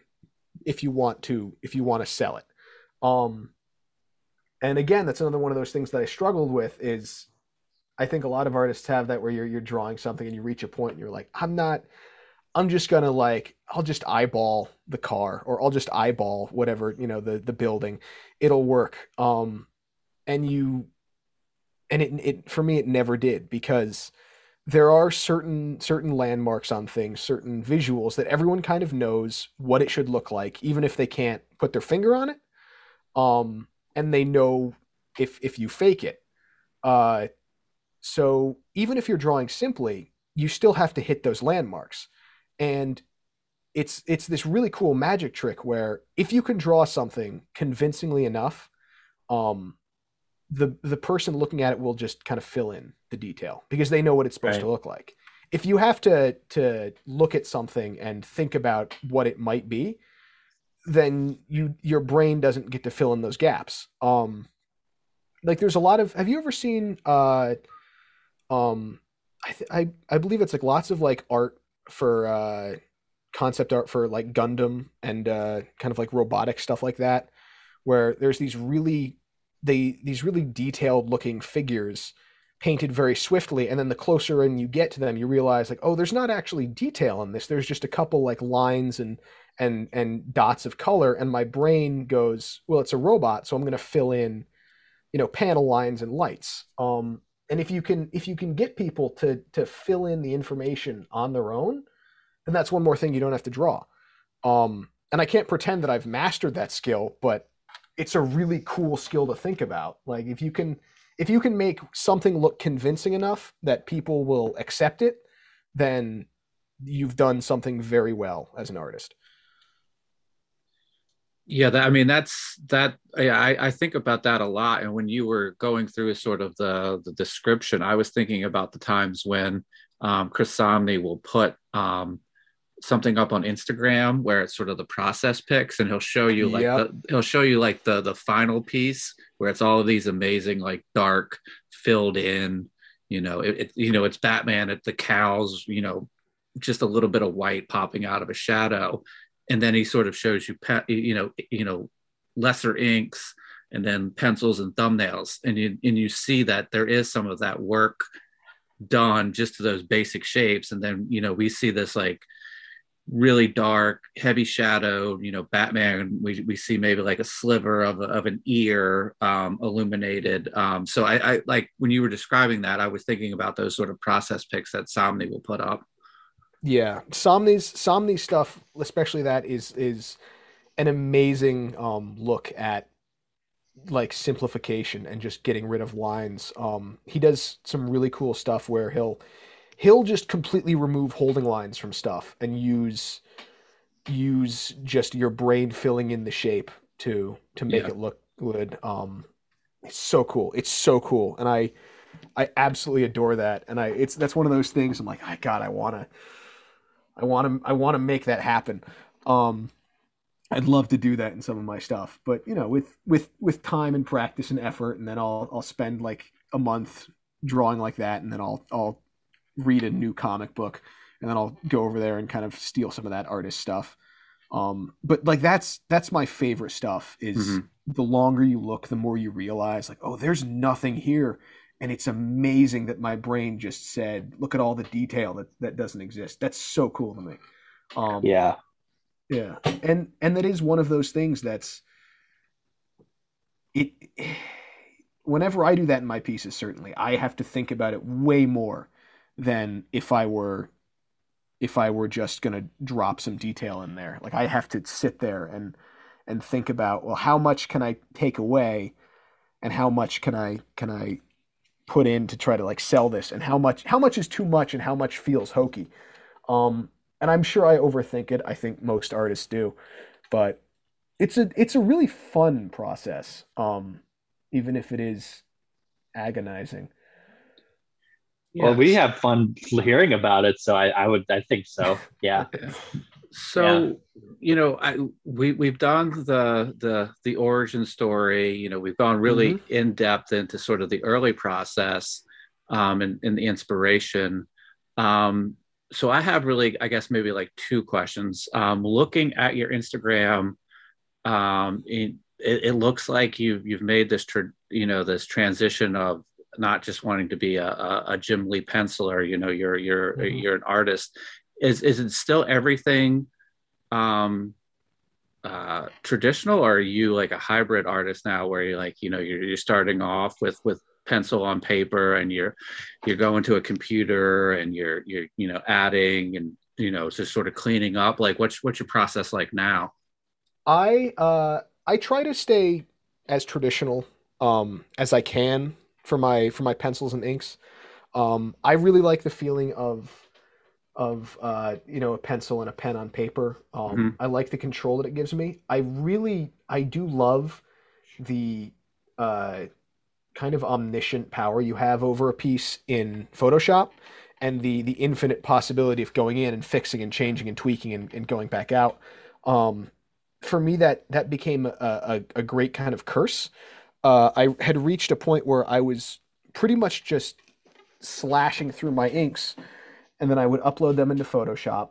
if you want to if you want to sell it. Um, and again, that's another one of those things that I struggled with is I think a lot of artists have that where you're you're drawing something and you reach a point and you're like, I'm not I'm just gonna like I'll just eyeball the car or I'll just eyeball whatever, you know, the the building. It'll work. Um and you and it it for me it never did because there are certain certain landmarks on things, certain visuals that everyone kind of knows what it should look like, even if they can't put their finger on it. Um and they know if if you fake it. Uh, so even if you're drawing simply, you still have to hit those landmarks, and it's it's this really cool magic trick where if you can draw something convincingly enough, um, the the person looking at it will just kind of fill in the detail because they know what it's supposed right. to look like. If you have to to look at something and think about what it might be, then you your brain doesn't get to fill in those gaps. Um, like there's a lot of. Have you ever seen? Uh, um, I th- I I believe it's like lots of like art for uh, concept art for like Gundam and uh, kind of like robotic stuff like that, where there's these really they these really detailed looking figures painted very swiftly and then the closer in you get to them you realize like oh there's not actually detail in this. There's just a couple like lines and and and dots of color and my brain goes well it's a robot so i'm going to fill in you know panel lines and lights. Um and if you can if you can get people to to fill in the information on their own then that's one more thing you don't have to draw. Um and i can't pretend that i've mastered that skill but it's a really cool skill to think about. Like if you can if you can make something look convincing enough that people will accept it then you've done something very well as an artist. Yeah that, i mean that's that Yeah, I, I think about that a lot. And when you were going through sort of the the description i was thinking about the times when um, chris samnee will put um, something up on instagram where it's sort of the process pics and he'll show you like yep. the, he'll show you like the the final piece where it's all of these amazing like dark filled in you know it, it you know it's batman at the cows you know just a little bit of white popping out of a shadow. And then he sort of shows you pe- you know you know lesser inks and then pencils and thumbnails. And you and you see that there is some of that work done just to those basic shapes. And then you know we see this like really dark heavy shadow you know batman we, we see maybe like a sliver of, of an ear um, illuminated. Um, so I, I like when you were describing that i was thinking about those sort of process pics that Samnee will put up. Yeah, Samnee's Samnee stuff, especially that is is an amazing um, look at like simplification and just getting rid of lines. Um, he does some really cool stuff where he'll he'll just completely remove holding lines from stuff and use use just your brain filling in the shape to to make yeah. it look good. Um, it's so cool. It's so cool, and I I absolutely adore that. And I it's that's one of those things. I'm like, I God, I want to I want to I want to make that happen. Um, I'd love to do that in some of my stuff, but you know, with with with time and practice and effort, and then I'll I'll spend like a month drawing like that, and then I'll I'll read a new comic book, and then I'll go over there and kind of steal some of that artist stuff. Um, but like that's that's my favorite stuff. Is mm-hmm. the longer you look, the more you realize like, oh, there's nothing here and it's amazing that my brain just said look at all the detail that that doesn't exist that's so cool to me um, yeah yeah and and that is one of those things that's it whenever i do that in my pieces certainly i have to think about it way more than if i were if i were just going to drop some detail in there. Like i have to sit there and and think about well how much can i take away and how much can i can i put in to try to like sell this? And how much how much is too much and how much feels hokey? Um and i'm sure i overthink it. I think most artists do. But it's a it's a really fun process, um, even if it is agonizing. Well, we have fun hearing about it, so I, I would I think so. Yeah. so yeah. you know, I we we've done the the the origin story. You know, we've gone really mm-hmm. in depth into sort of the early process um, and, and the inspiration. Um, so I have really, I guess, maybe like two questions. Um, looking at your Instagram, um, it, it, looks like you've you've made this, tra- you know, this transition of not just wanting to be a, a, a Jim Lee penciler. You know, you're you're mm-hmm. you're an artist. Is is it still everything um, uh, traditional, or are you like a hybrid artist now, where you're like, you know, you're, you're starting off with with pencil on paper and you're you're going to a computer and you're you're you know adding and you know just sort of cleaning up like what's what's your process like now i uh i try to stay as traditional um as i can for my for my pencils and inks um i really like the feeling of of uh you know a pencil and a pen on paper um mm-hmm. i like the control that it gives me i really i do love the uh kind of omniscient power you have over a piece in Photoshop and the the infinite possibility of going in and fixing and changing and tweaking and, and going back out. Um, for me, that that became a, a, a great kind of curse. Uh, I had reached a point where I was pretty much just slashing through my inks, and then I would upload them into Photoshop.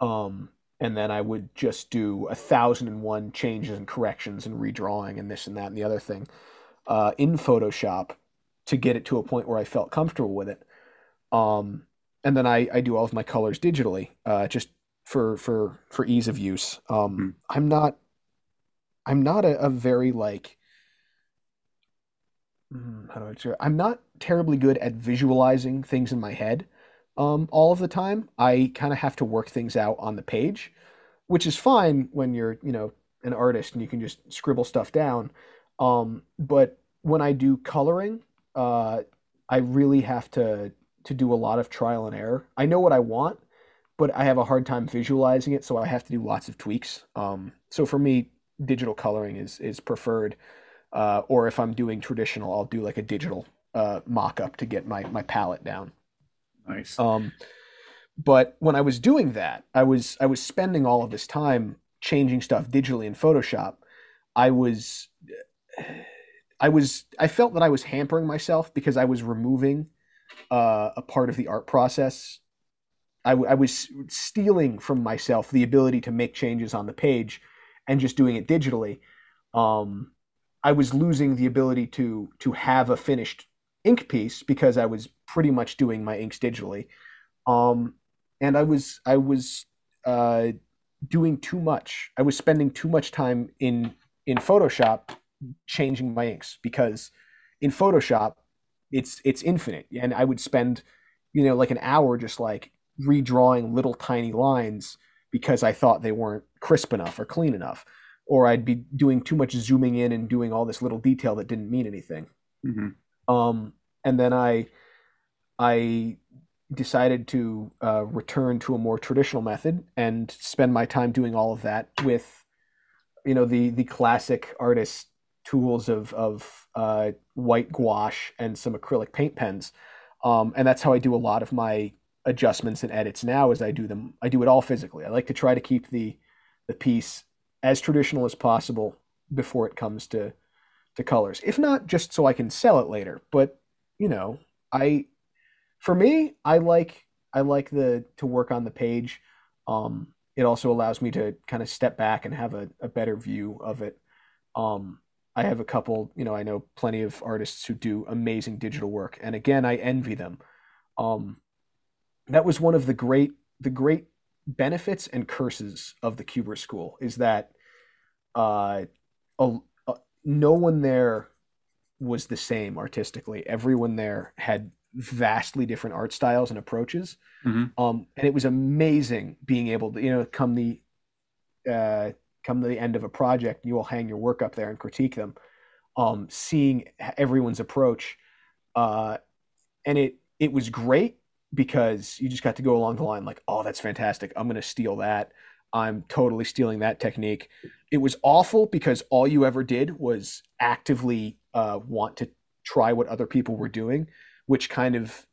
Um, and then I would just do a thousand and one changes and corrections and redrawing and this and that and the other thing uh, in Photoshop to get it to a point where I felt comfortable with it. Um, and then I, I do all of my colors digitally, uh, just for for for ease of use. Um, mm-hmm. I'm not I'm not a, a very like hmm, how do I say? I'm not terribly good at visualizing things in my head um, all of the time. I kind of have to work things out on the page, which is fine when you're you know an artist and you can just scribble stuff down. Um, but when I do coloring, uh, I really have to to do a lot of trial and error. I know what I want, but I have a hard time visualizing it, so I have to do lots of tweaks. Um, so for me, digital coloring is is preferred. Uh, or if I'm doing traditional, I'll do like a digital uh, mock up to get my my palette down. Nice. Um, but when I was doing that, I was I was spending all of this time changing stuff digitally in Photoshop. I was I was I felt that I was hampering myself because I was removing uh, a part of the art process. I, w- I was stealing from myself the ability to make changes on the page and just doing it digitally. Um, I was losing the ability to to have a finished ink piece because I was pretty much doing my inks digitally, um, and I was I was uh, doing too much. I was spending too much time in in Photoshop changing my inks because in Photoshop it's it's infinite. And I would spend you know like an hour just like redrawing little tiny lines because I thought they weren't crisp enough or clean enough or I'd be doing too much zooming in and doing all this little detail that didn't mean anything. Mm-hmm. Um, and then I I decided to uh, return to a more traditional method and spend my time doing all of that with you know the the classic artist tools of of uh, white gouache and some acrylic paint pens, um, and that's how I do a lot of my adjustments and edits now. As I do them, I do it all physically. I like to try to keep the the piece as traditional as possible before it comes to to colors. If not, just so I can sell it later. But you know, I for me, I like I like the to work on the page. Um, it also allows me to kind of step back and have a, a better view of it. Um, I have a couple, you know, I know plenty of artists who do amazing digital work, and again, I envy them. Um, that was one of the great, the great benefits and curses of the Kubert School is that uh, a, a, no one there was the same artistically. Everyone there had vastly different art styles and approaches, mm-hmm. um, and it was amazing being able to, you know, come the uh, come to the end of a project, you will hang your work up there and critique them. Um, seeing everyone's approach, uh, and it it was great because you just got to go along the line like, oh, that's fantastic. I'm going to steal that. I'm totally stealing that technique. It was awful because all you ever did was actively uh, want to try what other people were doing, which kind of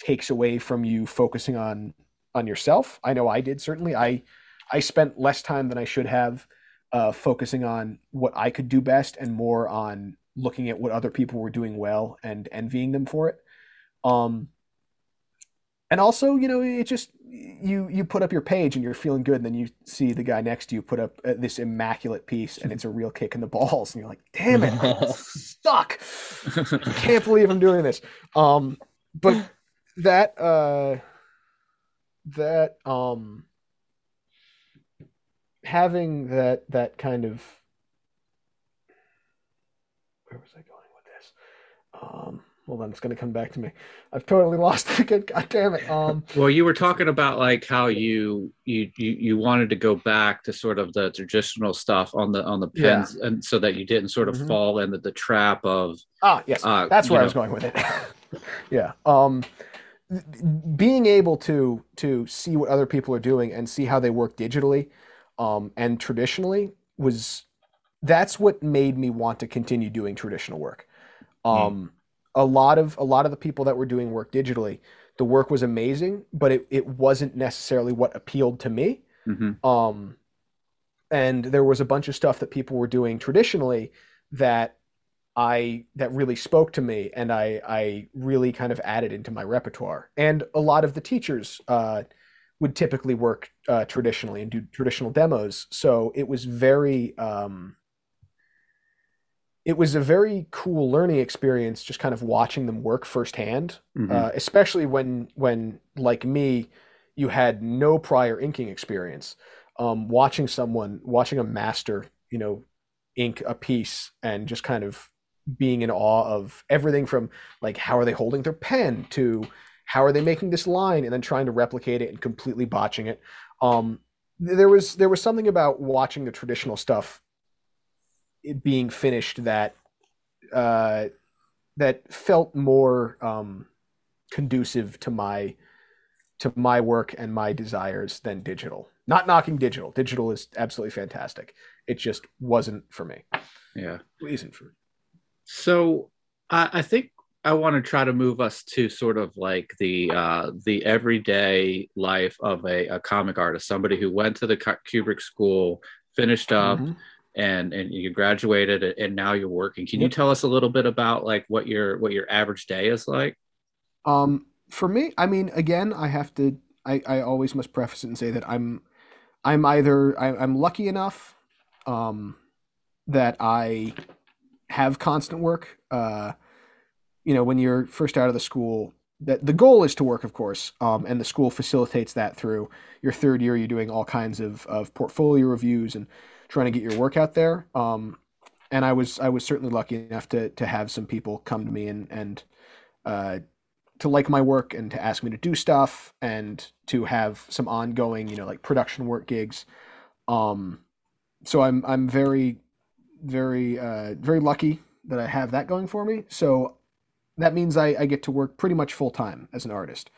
takes away from you focusing on on yourself. I know I did certainly. I I spent less time than I should have uh, focusing on what I could do best and more on looking at what other people were doing well and envying them for it. Um, and also, you know, it just you you put up your page and you're feeling good, and then you see the guy next to you put up uh, this immaculate piece, and it's a real kick in the balls, and you're like, "Damn it, I suck! I can't believe I'm doing this." Um, but that uh, that um, having that that kind of where was I going with this? Um, hold on, it's going to come back to me. I've totally lost it again. God damn it. Um, well, you were talking about like how you you you, you wanted to go back to sort of the traditional stuff on the on the pens, yeah. and so that you didn't sort of mm-hmm. fall into the trap of ah yes, uh, that's where know. I was going with it. yeah. Um, being able to to see what other people are doing and see how they work digitally um, and traditionally was that's what made me want to continue doing traditional work. Hmm. Um, mm. A lot of a lot of the people that were doing work digitally, the work was amazing, but it, it wasn't necessarily what appealed to me. Mm-hmm. Um, and there was a bunch of stuff that people were doing traditionally that I that really spoke to me, and I I really kind of added into my repertoire. And a lot of the teachers uh, would typically work uh, traditionally and do traditional demos, so it was very um, it was a very cool learning experience just kind of watching them work firsthand mm-hmm. uh, especially when when like me you had no prior inking experience um, watching someone watching a master you know ink a piece and just kind of being in awe of everything from like how are they holding their pen to how are they making this line and then trying to replicate it and completely botching it um, there was there was something about watching the traditional stuff being finished that uh, that felt more um, conducive to my to my work and my desires than digital. Not knocking digital. Digital is absolutely fantastic. It just wasn't for me. Yeah, it isn't for me. So I, I think I want to try to move us to sort of like the uh, the everyday life of a, a comic artist, somebody who went to the Kubert school, finished up. Mm-hmm and and you graduated and now you're working. Can you tell us a little bit about like what your what your average day is like? Um for me i mean again i have to i i always must preface it and say that i'm i'm either I, i'm lucky enough um that i have constant work. Uh you know when you're first out of the school that the goal is to work of course um, and the school facilitates that through your third year you're doing all kinds of, of portfolio reviews and trying to get your work out there. Um, and I was I was certainly lucky enough to to have some people come to me and and uh, to like my work and to ask me to do stuff and to have some ongoing you know like production work gigs. Um, so I'm I'm very very uh, very lucky that I have that going for me. So that means I, I get to work pretty much full time as an artist,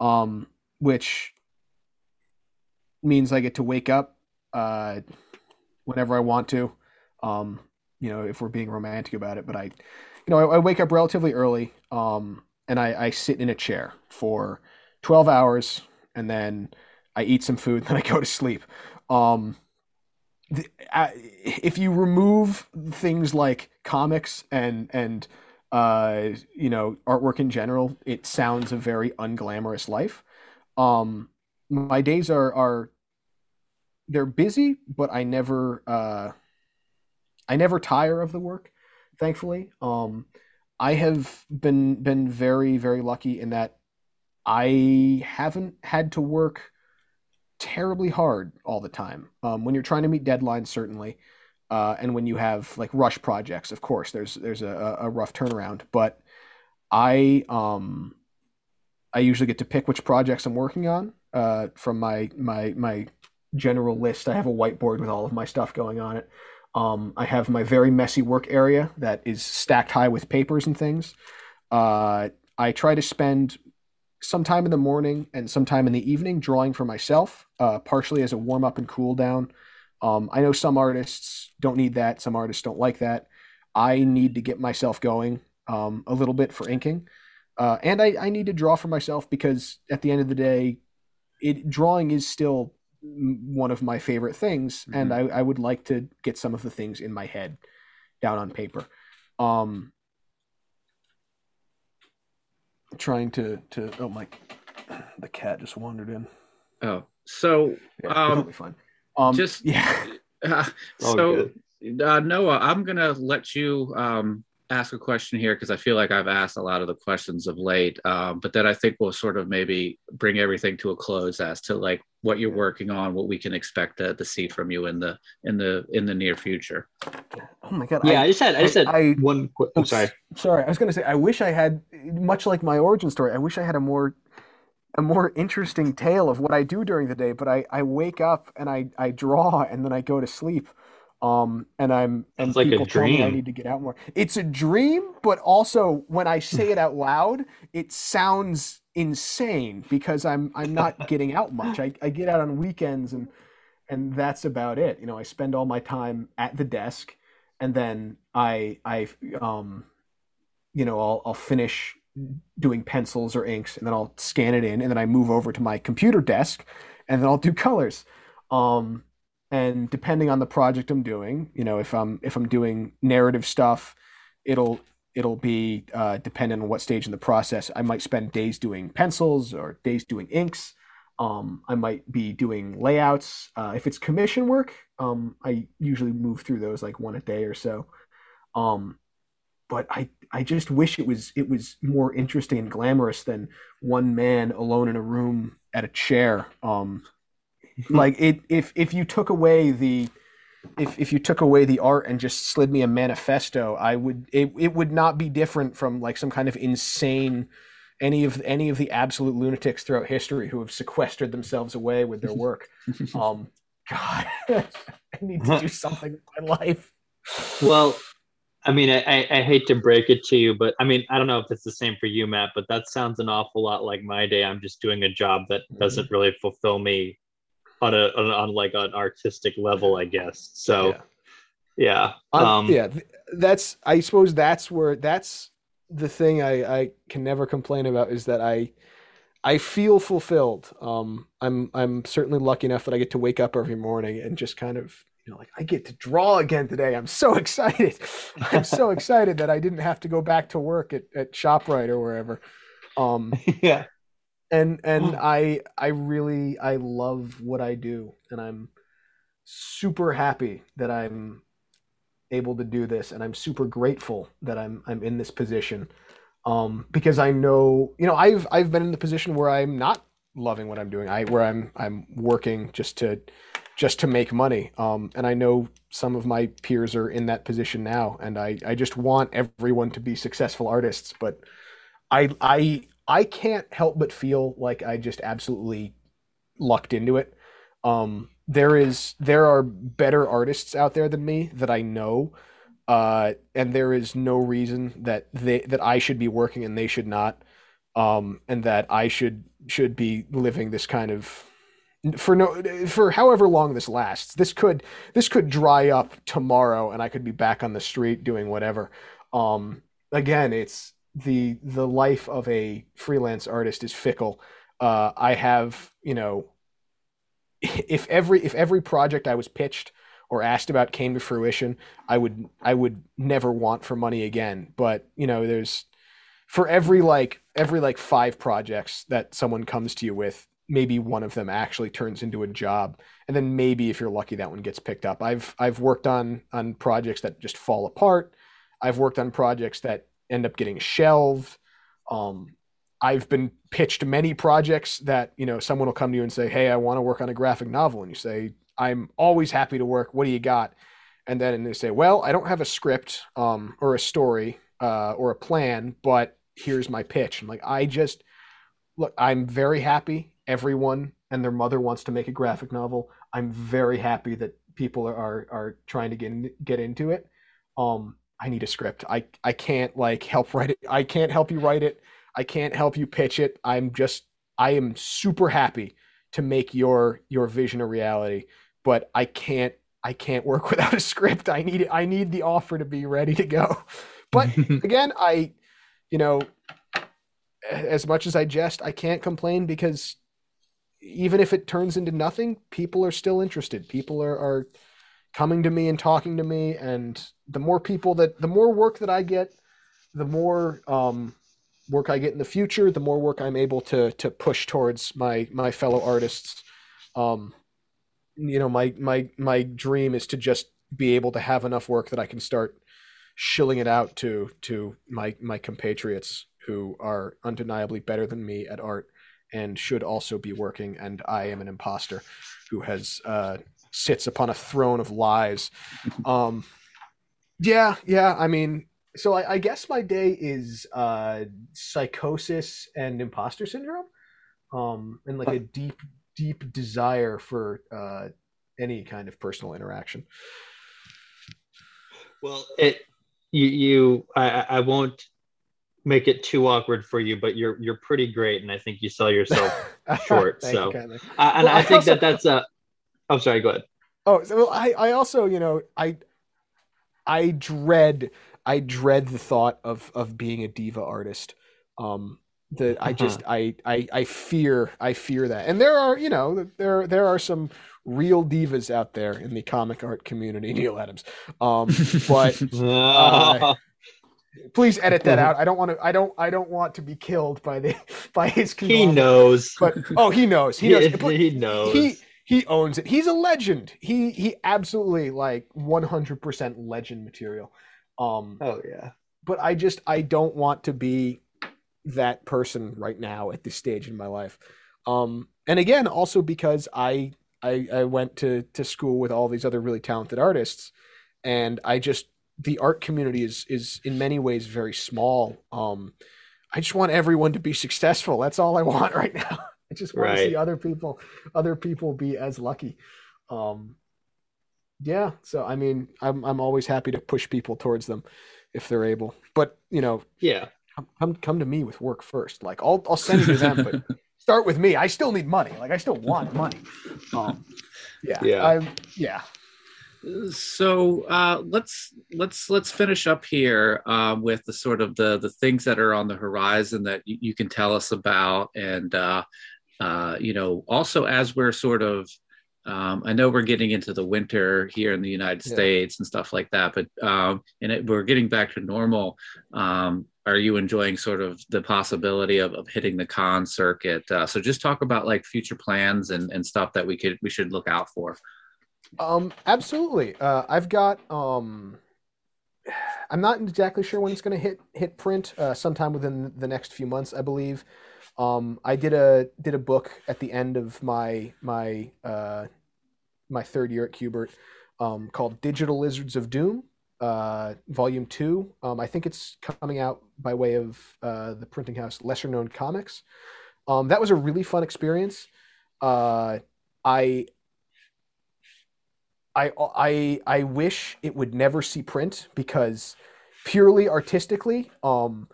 um, which means I get to wake up. Uh, whenever I want to. Um, you know, if we're being romantic about it, but I, you know, I, I wake up relatively early, um, and I, I sit in a chair for 12 hours and then I eat some food and then I go to sleep. Um, the, uh, if you remove things like comics and, and, uh, you know, artwork in general, it sounds a very unglamorous life. Um, my days are, are they're busy, but I never uh, I never tire of the work. Thankfully, um, I have been been very very lucky in that I haven't had to work terribly hard all the time. Um, when you're trying to meet deadlines, certainly, uh, and when you have like rush projects, of course, there's there's a, a rough turnaround. But I um, I usually get to pick which projects I'm working on uh, from my my my general list. I have a whiteboard with all of my stuff going on it. Um, I have my very messy work area that is stacked high with papers and things. Uh, I try to spend some time in the morning and some time in the evening drawing for myself, uh, partially as a warm up and cool down. Um, I know some artists don't need that. Some artists don't like that. I need to get myself going um, a little bit for inking. Uh, and I, I need to draw for myself because at the end of the day, it drawing is still one of my favorite things, mm-hmm. and I, I would like to get some of the things in my head down on paper. Um, trying to to oh my, the cat just wandered in. Oh, so yeah, um, totally fine. Um, just yeah. Uh, so uh, Noah, I'm gonna let you um, ask a question here because I feel like I've asked a lot of the questions of late, um, but then I think we'll sort of maybe bring everything to a close as to like what you're working on, what we can expect to, to see from you in the in the in the near future. Oh my god! Yeah, I, I just had I just had I, one. Qu- I'm sorry. Sorry, I was going to say I wish I had much like my origin story. I wish I had a more a more interesting tale of what I do during the day. But I I wake up and I I draw and then I go to sleep um and i'm and like people tell me i need to get out more. It's a dream but also when i say it out loud it sounds insane because i'm i'm not getting out much. I, I get out on weekends and and that's about it. You know i spend all my time at the desk and then i i um you know i'll i'll finish doing pencils or inks and then i'll scan it in and then i move over to my computer desk and then i'll do colors. Um and depending on the project i'm doing you know if i'm if i'm doing narrative stuff it'll it'll be uh, dependent on what stage in the process. I might spend days doing pencils or days doing inks. Um, i might be doing layouts. Uh, if it's commission work um, i usually move through those like one a day or so. Um, but i i just wish it was it was more interesting and glamorous than one man alone in a room at a chair. Um, like it if if you took away the if if you took away the art and just slid me a manifesto, I would it, it would not be different from like some kind of insane any of any of the absolute lunatics throughout history who have sequestered themselves away with their work. um, God, I need to do something with my life. Well, I mean, I, I hate to break it to you, but I mean, I don't know if it's the same for you, Matt, but that sounds an awful lot like my day. I'm just doing a job that doesn't really fulfill me on a on, on like an artistic level, I guess. So, yeah, yeah, um, yeah. That's I suppose that's where that's the thing I I can never complain about is that I I feel fulfilled. Um, I'm I'm certainly lucky enough that I get to wake up every morning and just kind of you know like I get to draw again today. I'm so excited. I'm so excited that I didn't have to go back to work at at Shoprite or wherever. Um, yeah and and oh. i i really i love what i do and i'm super happy that i'm able to do this and i'm super grateful that i'm i'm in this position um because i know you know i've i've been in the position where i'm not loving what i'm doing i where i'm i'm working just to just to make money um and i know some of my peers are in that position now and i i just want everyone to be successful artists but i i I can't help but feel like I just absolutely lucked into it. Um, there is there are better artists out there than me that I know, uh, and there is no reason that they that I should be working and they should not, um, and that I should should be living this kind of for no for however long this lasts. This could this could dry up tomorrow, and I could be back on the street doing whatever. Um, again, it's the the life of a freelance artist is fickle. Uh, I have, you know, if every if every project I was pitched or asked about came to fruition, I would I would never want for money again. But you know, there's for every like every like five projects that someone comes to you with, maybe one of them actually turns into a job, and then maybe if you're lucky, that one gets picked up. I've I've worked on on projects that just fall apart. I've worked on projects that end up getting shelved. Um, I've been pitched many projects that you know someone will come to you and say, "Hey, I want to work on a graphic novel," and you say, "I'm always happy to work. What do you got?" And then they say, "Well, I don't have a script um, or a story uh, or a plan, but here's my pitch." I'm like, I just look. I'm very happy. Everyone and their mother wants to make a graphic novel. I'm very happy that people are are trying to get in, get into it. Um, I need a script. I I can't like help write it. I can't help you write it. I can't help you pitch it. I'm just I am super happy to make your your vision a reality, but I can't I can't work without a script. I need it. I need the offer to be ready to go. But again, I, you know, as much as I jest, I can't complain because even if it turns into nothing, people are still interested. People are, are coming to me and talking to me, and the more people that, the more work that I get, the more um, work I get in the future, the more work I'm able to to push towards my my fellow artists. Um, you know, my my my dream is to just be able to have enough work that I can start shilling it out to to my my compatriots who are undeniably better than me at art and should also be working and i am an imposter who has uh sits upon a throne of lies um yeah yeah i mean so I, I guess my day is uh psychosis and imposter syndrome um and like a deep deep desire for uh any kind of personal interaction well it you you I, I won't make it too awkward for you, but you're you're pretty great, and I think you sell yourself short. so, uh, and well, I, I, think also, that that's a. I'm oh, sorry. Go ahead. Oh, well, I I also you know I I dread I dread the thought of of being a diva artist. Um, that I just uh-huh. I, I I fear I fear that, and there are you know there there are some real divas out there in the comic art community, Neal Adams. Um, but uh, please edit that out. I don't want to. I don't. I don't want to be killed by the by his. He knows. But oh, he knows. He knows. he knows. He he owns it. He's a legend. He he absolutely like one hundred percent legend material. Um. Oh yeah. But I just I don't want to be that person right now at this stage in my life. Um. And again, also because I I, I went to to school with all these other really talented artists, and I just the art community is is in many ways very small. Um, I just want everyone to be successful. That's all I want right now. I just want right. to see other people other people be as lucky. Um, yeah, so I mean, I'm I'm always happy to push people towards them if they're able. But you know, yeah, come come to me with work first. Like I'll I'll send you to them, but start with me. I still need money. Like I still want money. Um, yeah, yeah, I, yeah. So uh, let's let's let's finish up here uh, with the sort of the the things that are on the horizon that you, you can tell us about, and uh, uh you know also as we're sort of um, I know we're getting into the winter here in the United yeah. States and stuff like that, but um, and it, we're getting back to normal. Um, are you enjoying sort of the possibility of, of hitting the con circuit? Uh, so just talk about like future plans and, and stuff that we could we should look out for. Um, absolutely. Uh, I've got um, I'm not exactly sure when it's going to hit hit print. Uh, sometime within the next few months, I believe. Um, I did a did a book at the end of my my uh, my third year at Kubert um, called Digital Lizards of Doom, uh, Volume Two. Um, I think it's coming out by way of uh, the printing house Lesser Known Comics. Um, that was a really fun experience. Uh, I I I I wish it would never see print because purely artistically, um,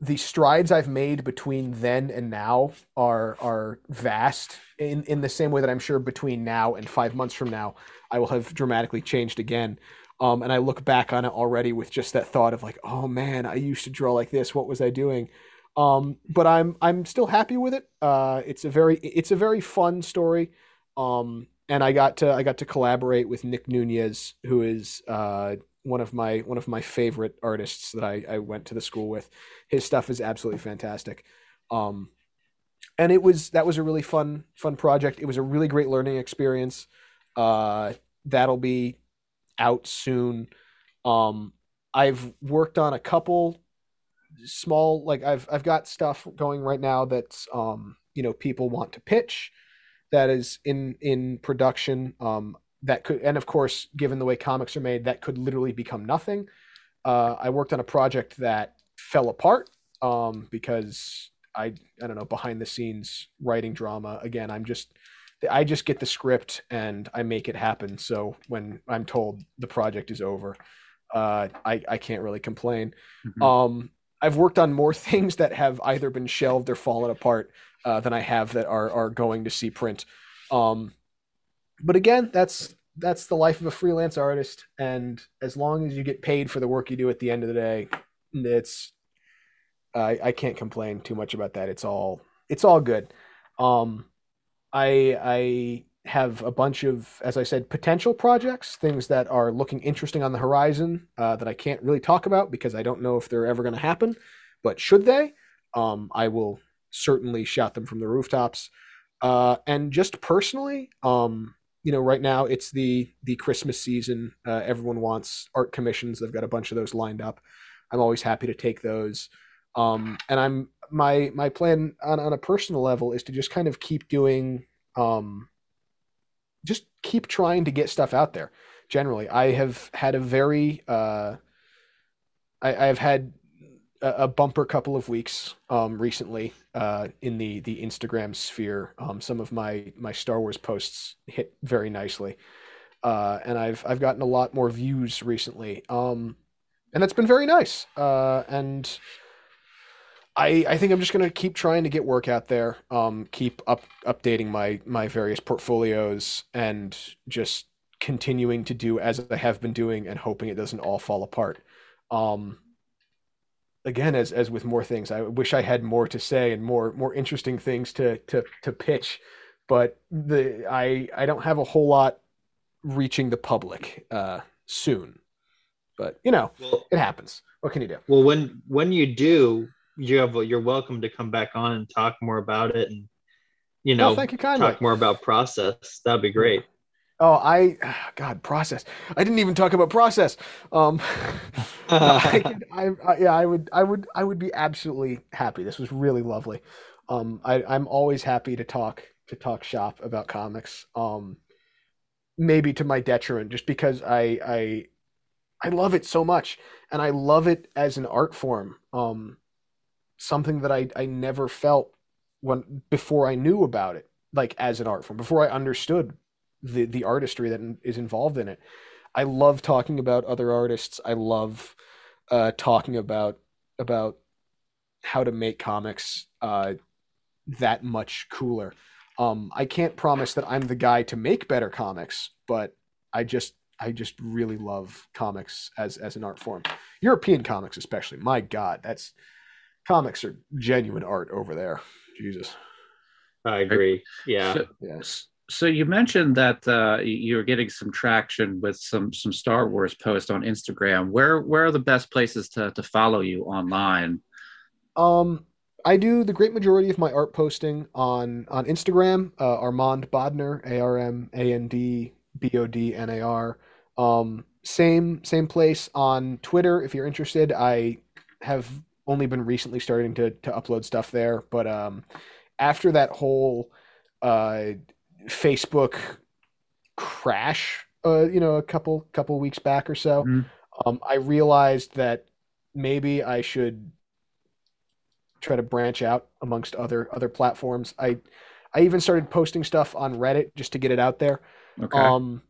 the strides I've made between then and now are are vast in in the same way that I'm sure between now and five months from now I will have dramatically changed again. Um, and I look back on it already with just that thought of like, oh man, I used to draw like this. What was I doing? Um, but I'm I'm still happy with it. Uh, it's a very it's a very fun story. Um, and I got to I got to collaborate with Nick Nunez, who is uh, one of my one of my favorite artists that I, I went to the school with. His stuff is absolutely fantastic. Um, and it was that was a really fun fun project. It was a really great learning experience. Uh, that'll be out soon. Um, I've worked on a couple small like I've I've got stuff going right now that's um, you know people want to pitch that is in in production. Um, that could and of course given the way comics are made that could literally become nothing uh, i worked on a project that fell apart um, because i i don't know behind the scenes writing drama again i'm just i just get the script and i make it happen so when i'm told the project is over uh, I, I can't really complain mm-hmm. um, i've worked on more things that have either been shelved or fallen apart uh, than I have that are are going to see print. Um, but again, that's that's the life of a freelance artist, and as long as you get paid for the work you do at the end of the day, it's I I can't complain too much about that. It's all it's all good. Um, I I have a bunch of, as I said, potential projects, things that are looking interesting on the horizon uh, that I can't really talk about because I don't know if they're ever going to happen. But should they, um, I will certainly shout them from the rooftops. Uh, and just personally, um, you know, right now it's the the Christmas season. Uh, everyone wants art commissions. They've got a bunch of those lined up. I'm always happy to take those. Um, and I'm my my plan on, on a personal level is to just kind of keep doing um, just keep trying to get stuff out there. Generally, I have had a very uh, I, have had a, bumper couple of weeks um, recently uh, in the the Instagram sphere. Um, some of my my Star Wars posts hit very nicely, uh, and I've I've gotten a lot more views recently. Um, and that's been very nice. Uh, and I, I think I'm just gonna keep trying to get work out there, um, keep up updating my my various portfolios, and just continuing to do as I have been doing, and hoping it doesn't all fall apart. Um, again, as as with more things, I wish I had more to say and more more interesting things to to to pitch, but the I I don't have a whole lot reaching the public uh, soon. But you know, well, it happens. What can you do? Well, when when you do, you have you're welcome to come back on and talk more about it and you know oh, thank you kindly. talk more about process that'd be great oh i god process. I didn't even talk about process. Um I, I, I, yeah i would i would i would be absolutely happy. This was really lovely. Um i i'm always happy to talk to talk shop about comics um maybe to my detriment just because i i i love it so much and i love it as an art form. Um something that I, I never felt when before I knew about it, like as an art form, before I understood the the artistry that is involved in it. I love talking about other artists. I love uh, talking about about how to make comics uh, that much cooler. Um, I can't promise that I'm the guy to make better comics, but I just I just really love comics as as an art form. European comics, especially. My God, that's comics are genuine art over there. Jesus. I agree. Yeah. So, yes. So you mentioned that uh, you're getting some traction with some some Star Wars posts on Instagram. Where where are the best places to to follow you online? Um, I do the great majority of my art posting on on Instagram. Uh, Armand Bodnar, A R M A N D B O D N A R. Um, same same place on Twitter. If you're interested, I have only been recently starting to to upload stuff there. But um, after that whole uh, Facebook crash, uh, you know, a couple couple weeks back or so, mm-hmm. um, I realized that maybe I should try to branch out amongst other other platforms. I I even started posting stuff on Reddit just to get it out there. Okay. Um,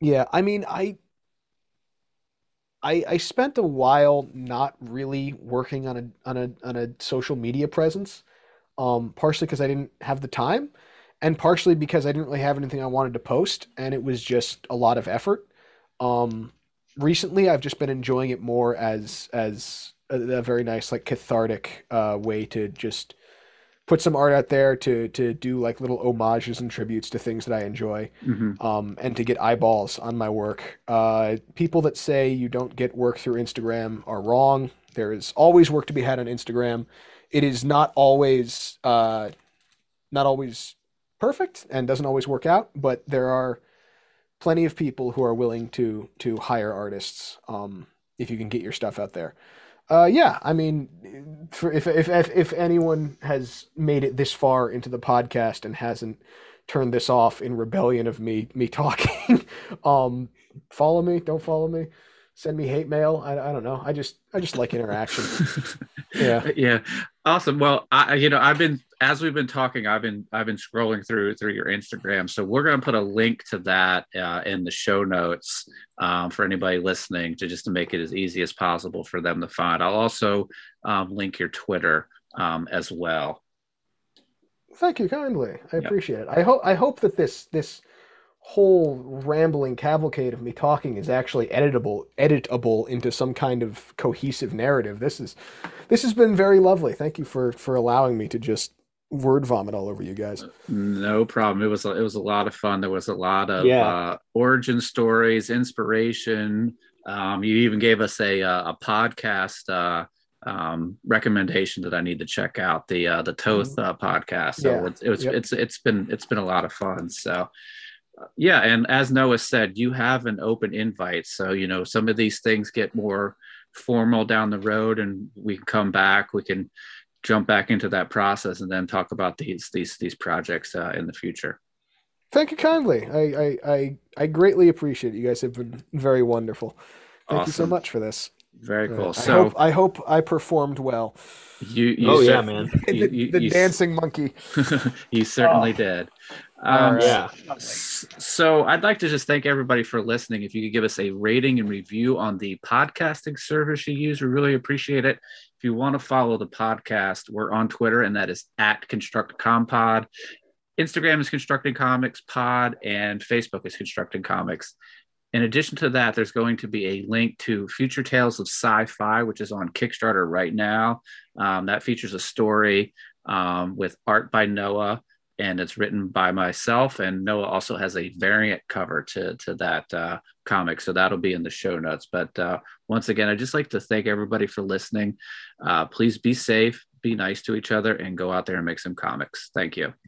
yeah, I mean, I I, I spent a while not really working on a on a on a social media presence, um, partially because I didn't have the time, and partially because I didn't really have anything I wanted to post, and it was just a lot of effort. Um, recently, I've just been enjoying it more as as a, a very nice like cathartic uh, way to just put some art out there to to do like little homages and tributes to things that I enjoy, mm-hmm. um, and to get eyeballs on my work. Uh, people that say you don't get work through Instagram are wrong. There is always work to be had on Instagram. It is not always uh, not always perfect and doesn't always work out, but there are plenty of people who are willing to to hire artists um, if you can get your stuff out there. Uh, yeah, I mean, for, if, if if if anyone has made it this far into the podcast and hasn't turned this off in rebellion of me me talking, um, follow me. Don't follow me. Send me hate mail. I, I don't know. I just I just like interaction. yeah. Yeah. Awesome. Well, I you know I've been as we've been talking, I've been I've been scrolling through through your Instagram, so we're going to put a link to that uh, in the show notes um, for anybody listening, to just to make it as easy as possible for them to find. I'll also um, link your Twitter um, as well. Thank you kindly. I yep. appreciate it. I hope I hope that this this whole rambling cavalcade of me talking is actually editable editable into some kind of cohesive narrative. This is this has been very lovely. Thank you for for allowing me to just word vomit all over you guys. No problem. It was a, it was a lot of fun. There was a lot of yeah. uh, origin stories, inspiration. Um, you even gave us a uh, a podcast uh, um, recommendation that I need to check out the uh, the Toth mm-hmm. uh, podcast. So yeah. it's it was, yep. it's it's been it's been a lot of fun. So yeah, and as Noah said, you have an open invite. So you know some of these things get more formal down the road, and we can come back. We can jump back into that process and then talk about these these these projects uh, in the future. Thank you kindly. I, I I I greatly appreciate it. You guys have been very wonderful. Thank awesome. you so much for this. Very cool. Uh, so I hope, I hope, I performed well. You, you oh yeah, man. You, the, the dancing monkey. you certainly oh. did. Um, yeah. So I'd like to just thank everybody for listening. If you could give us a rating and review on the podcasting service you use, we really appreciate it. If you want to follow the podcast, we're on Twitter, and that is at Construct ConstructCompod. Instagram is Constructing Comics Pod, and Facebook is Constructing Comics. In addition to that, there's going to be a link to Future Tales of Sci-Fi, which is on Kickstarter right now. Um, that features a story um, with art by Noah, and it's written by myself. And Noah also has a variant cover to to that uh, comic, so that'll be in the show notes. But uh, once again, I'd just like to thank everybody for listening. Uh, please be safe, be nice to each other, and go out there and make some comics. Thank you.